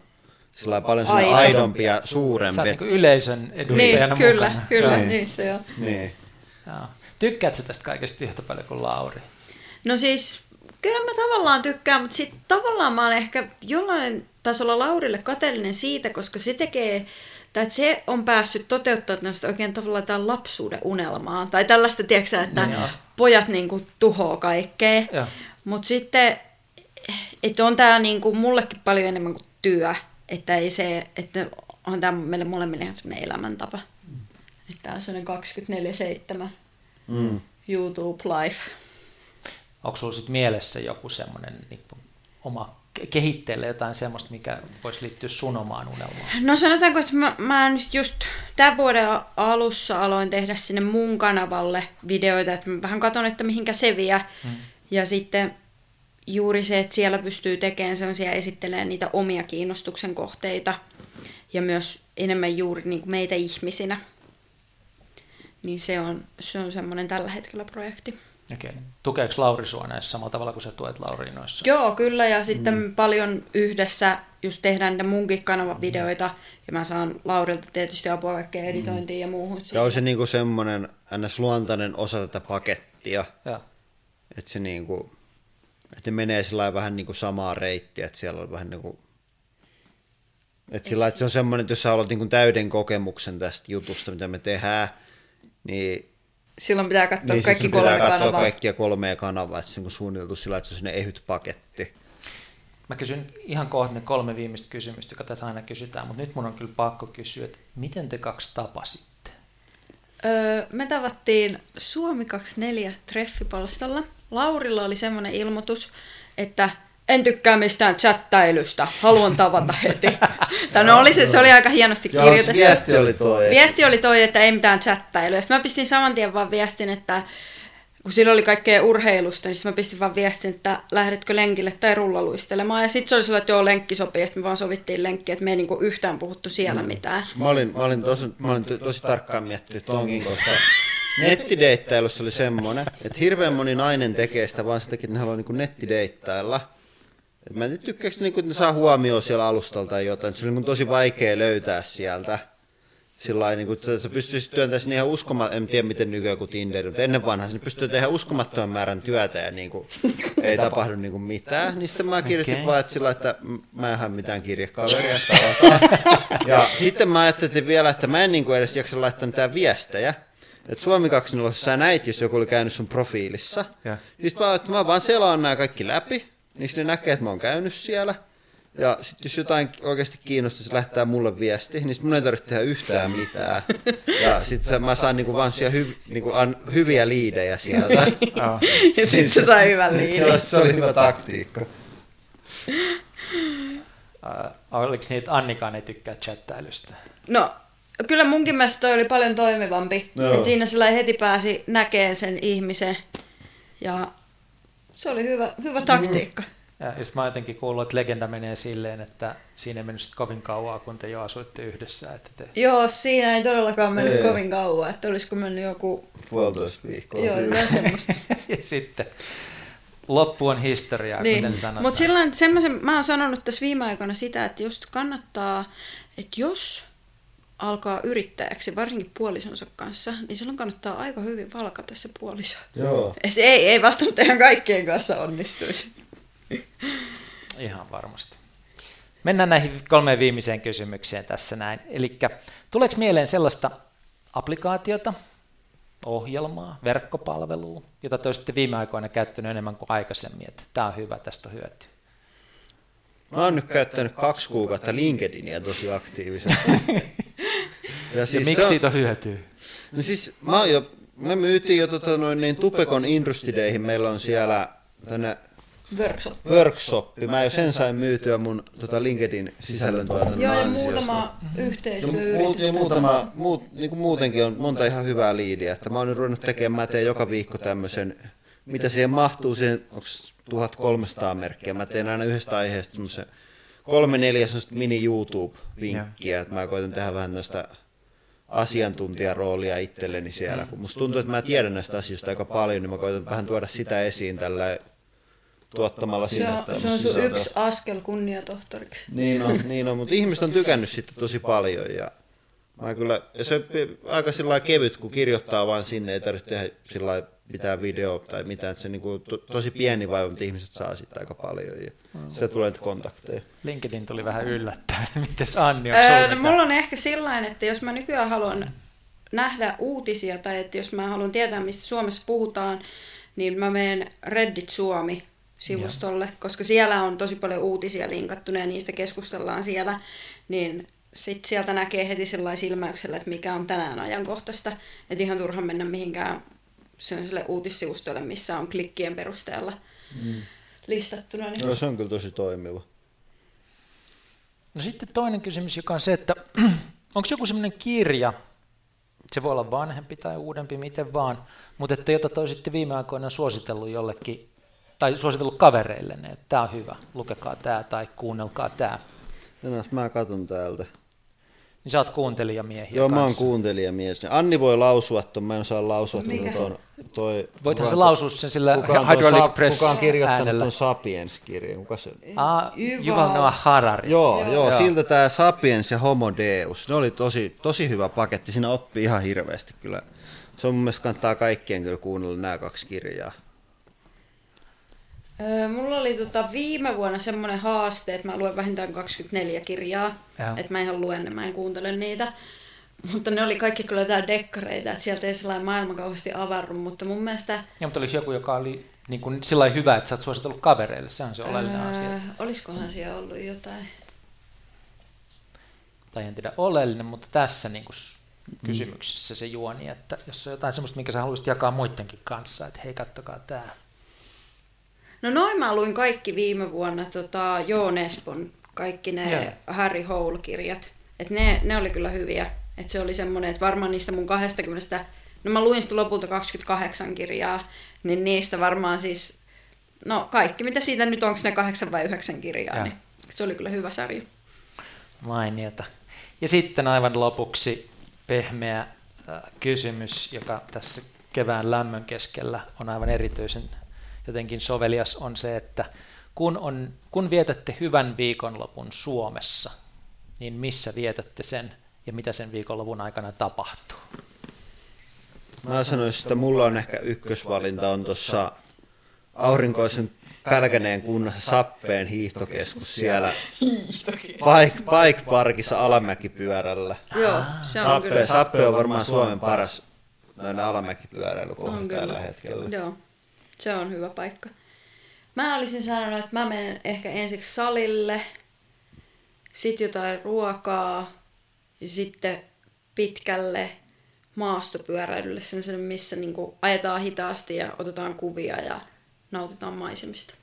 sillä paljon Aido. aidompi ja suurempi. Sä niin yleisön edustajana niin, kyllä, mukana. Kyllä, niin. niin se on. Niin. Joo. Tykkäätkö tästä kaikesta yhtä paljon kuin Lauri? No siis, kyllä mä tavallaan tykkään, mutta sitten tavallaan mä olen ehkä jollain tasolla Laurille kateellinen siitä, koska se tekee, tai että se on päässyt toteuttamaan tällaista oikein tavallaan tämän lapsuuden unelmaa. Tai tällaista, tiedätkö että no, pojat niin kuin tuhoaa kaikkea. Mutta sitten, että on tämä niin kuin mullekin paljon enemmän kuin työ. Että ei se, että on tämä meille molemmille ihan semmoinen elämäntapa. Että tämä on sellainen 24-7 mm. YouTube Life. Onko sinulla sitten mielessä joku semmoinen niin oma kehitteelle jotain semmoista, mikä voisi liittyä sun omaan unelmaan? No sanotaanko, että mä, mä nyt just tämän vuoden alussa aloin tehdä sinne mun kanavalle videoita, että mä vähän katson, että mihinkä se vie. Hmm. Ja sitten juuri se, että siellä pystyy tekemään sellaisia esittelemään niitä omia kiinnostuksen kohteita ja myös enemmän juuri niin kuin meitä ihmisinä. Niin se on, se on semmoinen tällä hetkellä projekti. Okei. Tukeeko Lauri sua näissä samalla tavalla kuin sä tuet Lauri noissa? Joo, kyllä. Ja sitten mm. paljon yhdessä just tehdään niitä munkin kanavan videoita. Ja mä saan Laurilta tietysti apua kaikkeen editointiin mm. ja muuhun. Ja on se niinku semmoinen ns. luontainen osa tätä pakettia. Ja. Että se niinku, että ne menee sillä vähän niinku samaa reittiä, että siellä on vähän niinku että sillä että se on semmoinen, että jos sä haluat niinku täyden kokemuksen tästä jutusta, mitä me tehdään, niin silloin pitää katsoa niin, kaikki kolme pitää katsoa kaikkia kolmea kanavaa, että se on suunniteltu sillä, että se on sinne ehyt paketti. Mä kysyn ihan kohta ne kolme viimeistä kysymystä, joka tässä aina kysytään, mutta nyt mun on kyllä pakko kysyä, että miten te kaksi tapasitte? Öö, me tavattiin Suomi 24 treffipalstalla. Laurilla oli semmoinen ilmoitus, että en tykkää mistään chattailusta, haluan tavata heti. Tämä no, oli se, se oli aika hienosti kirjoitettu. viesti oli toi. Viesti oli toi, että ei mitään chattailuja. Sitten mä pistin saman tien vaan viestin, että kun sillä oli kaikkea urheilusta, niin mä pistin vaan viestin, että lähdetkö lenkille tai rullaluistelemaan. Ja sitten se oli sellainen, että joo, lenkki sopii, ja sitten me vaan sovittiin lenkki, että me ei niinku yhtään puhuttu siellä mm. mitään. Mä olin, mä olin, tosi, mä olin tosi tarkkaan miettinyt tonkin, koska nettideittailussa oli semmoinen, että hirveän moni nainen tekee sitä vaan sitäkin, että ne haluaa niinku nettideittailla. Et mä en tykkääkö, niin että ne saa huomioon siellä alustalta tai jotain. Se on niin tosi vaikea löytää sieltä. Sillä niin että sä pystyisit työntämään sinne ihan uskomattoman, en tiedä miten nykyään kuin Tinder, mutta ennen vanhaa sinne pystyy tehdä uskomattoman määrän työtä ja niin kuin, ei tapahdu niin kuin mitään. Niin sitten mä kirjoitin okay. vaan, että sillä että mä en have mitään kirjekaveria, Ja sitten mä ajattelin vielä, että mä en niin kuin edes jaksa laittaa mitään viestejä. Että Suomi 2 sä näit, jos joku oli käynyt sun profiilissa. Ja. Niin sitten mä, että mä vaan selaan nämä kaikki läpi niin ne näkee, että mä oon käynyt siellä. Ja sitten jos jotain oikeasti kiinnostaa, se lähettää mulle viesti, niin mun ei tarvitse tehdä yhtään mitään. Ja sitten mä saan niinku vaan hy, niinku an, hyviä liidejä sieltä. ja sitten se sai hyvän liidin. se oli hyvä taktiikka. Uh, oliko että Annikaan ei tykkää chattailusta? No, kyllä munkin mielestä toi oli paljon toimivampi. Et siinä sillä heti pääsi näkemään sen ihmisen. Ja se oli hyvä, hyvä taktiikka. Ja, ja sitten mä jotenkin kuullut, että legenda menee silleen, että siinä ei mennyt kovin kauaa, kun te jo asuitte yhdessä. Että te... Joo, siinä ei todellakaan mennyt ei. kovin kauaa, että olisiko mennyt joku... Puolitoista viikkoa. Joo, hyvä semmoista. ja sitten loppu on historiaa, niin. kuten sanotaan. Mutta silloin semmoisen, mä oon sanonut tässä viime aikoina sitä, että just kannattaa, että jos alkaa yrittäjäksi, varsinkin puolisonsa kanssa, niin silloin kannattaa aika hyvin valkata se puoliso. Joo. Et ei, ei välttämättä ihan kaikkien kanssa onnistuisi. Ihan varmasti. Mennään näihin kolmeen viimeiseen kysymykseen tässä näin. Eli tuleeko mieleen sellaista applikaatiota, ohjelmaa, verkkopalvelua, jota te olisitte viime aikoina käyttänyt enemmän kuin aikaisemmin, että tämä on hyvä, tästä on hyötyä? Mä oon nyt käyttänyt kaksi kuukautta LinkedInia tosi aktiivisesti. ja, siis ja miksi on, siitä on hyötyä? No siis mä jo, me myytiin jo tota noin, niin Tupekon Industry Dayhin, meillä on siellä tänne Workshop. Workshop. Mä jo sen sain myytyä mun tota LinkedIn sisällöntuotannon Joo, ja muutama yhteistyöyritys. Ja muutama, muut, niin kuin muutenkin on monta ihan hyvää liidiä. Että mä oon nyt ruvennut tekemään, mä teen joka viikko tämmöisen, mitä siihen mahtuu, siihen, onko 1300 merkkiä. Mä teen aina yhdestä aiheesta semmoisen kolme neljä mini YouTube-vinkkiä, että mä koitan tehdä vähän tästä asiantuntijaroolia itselleni siellä. Kun musta tuntuu, että mä tiedän näistä asioista aika paljon, niin mä koitan vähän tuoda sitä esiin tällä tuottamalla se sinne. On, se on sun yksi askel kunniatohtoriksi. Niin on, niin on, mutta ihmiset on tykännyt sitten tosi paljon ja mä kyllä, ja se on aika sillä kevyt, kun kirjoittaa vaan sinne, ei tarvitse tehdä sillä mitään video tai mitään, että se niinku to, tosi pieni vaiva, mutta ihmiset saa sitä aika paljon ja mm. se tulee kontakteja. LinkedIn tuli vähän yllättäen. Mites Anni, öö, no, mulla on ehkä sillain, että jos mä nykyään haluan nähdä uutisia tai että jos mä haluan tietää, mistä Suomessa puhutaan, niin mä menen Reddit Suomi sivustolle, ja. koska siellä on tosi paljon uutisia linkattuna ja niistä keskustellaan siellä, niin sitten sieltä näkee heti sellainen silmäyksellä, että mikä on tänään ajankohtaista. Että ihan turha mennä mihinkään sellaiselle uutissivustolle, missä on klikkien perusteella mm. listattuna. Niin... No, se on kyllä tosi toimiva. No sitten toinen kysymys, joka on se, että onko joku sellainen kirja, se voi olla vanhempi tai uudempi, miten vaan, mutta että jota te olisitte viime aikoina suositellut jollekin, tai suositellut kavereille, että tämä on hyvä, lukekaa tämä tai kuunnelkaa tämä. Enäs mä katson täältä. Niin sä oot kuuntelijamiehiä Joo, kanssa. mä oon kuuntelijamies. Anni voi lausua tuon, mä en osaa lausua tuon. Toi, Voithan se lausua sen sillä Hydraulic Press Kuka on kirjoittanut tuon Sapiens-kirjan? Kuka se? Ah, Yuval Noah Harari. Joo, joo, joo. siltä tämä Sapiens ja Homo Deus. Ne oli tosi, tosi hyvä paketti. Siinä oppii ihan hirveästi kyllä. Se on mun mielestä kannattaa kaikkien kyllä kuunnella nämä kaksi kirjaa. mulla oli tota viime vuonna semmoinen haaste, että mä luen vähintään 24 kirjaa. Että mä ihan luen ne, mä en kuuntele niitä. Mutta ne oli kaikki kyllä jotain dekkareita, että sieltä ei sellainen maailma kauheasti avarru, mutta mun mielestä... Ja, mutta oliko joku, joka oli niin kuin sillä hyvä, että sä oot suositellut kavereille, se on se oleellinen öö, asia. Olisikohan siellä ollut jotain? Tai en tiedä oleellinen, mutta tässä niin kuin kysymyksessä se juoni, että jos on jotain semmoista, minkä sä haluaisit jakaa muidenkin kanssa, että hei, kattokaa tämä. No noin mä luin kaikki viime vuonna tota, Joon Espon, kaikki ne yeah. Harry Hole-kirjat. Et ne, ne oli kyllä hyviä. Et se oli semmoinen, että varmaan niistä mun 20, no mä luin sitten lopulta 28 kirjaa, niin niistä varmaan siis, no kaikki mitä siitä nyt, onko ne kahdeksan vai yhdeksän kirjaa, ja. niin se oli kyllä hyvä sarja. Mainiota. Ja sitten aivan lopuksi pehmeä äh, kysymys, joka tässä kevään lämmön keskellä on aivan erityisen jotenkin sovelias, on se, että kun, on, kun vietätte hyvän viikonlopun Suomessa, niin missä vietätte sen ja mitä sen viikonlopun aikana tapahtuu? Mä sanoisin, että mulla on ehkä ykkösvalinta on tuossa aurinkoisen Pälkäneen kunnassa Sappeen hiihtokeskus siellä Pike, Pike Parkissa Alamäkipyörällä. Joo, se on Sappe, kyllä. Sappe on varmaan Suomen paras alamäkipyöräilykohta tällä hetkellä. Joo, se on hyvä paikka. Mä olisin sanonut, että mä menen ehkä ensiksi salille, sitten jotain ruokaa, ja sitten pitkälle maastopyöräilylle, sellaiselle, missä niin kuin ajetaan hitaasti ja otetaan kuvia ja nautitaan maisemista.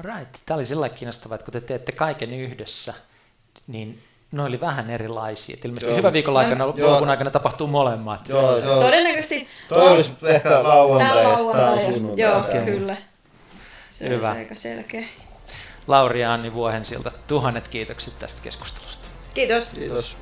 Right. Tämä oli sillä kiinnostavaa, että kun te teette kaiken yhdessä, niin ne oli vähän erilaisia. Et ilmeisesti joo. hyvä viikon aikana, lopun aikana tapahtuu molemmat. Joo, joo. Todennäköisesti Toi olisi ehkä lauantai ja Joo, okay. kyllä. Se hyvä. aika selkeä. Lauri ja Anni Vuohensilta, tuhannet kiitokset tästä keskustelusta. Kiitos. Kiitos.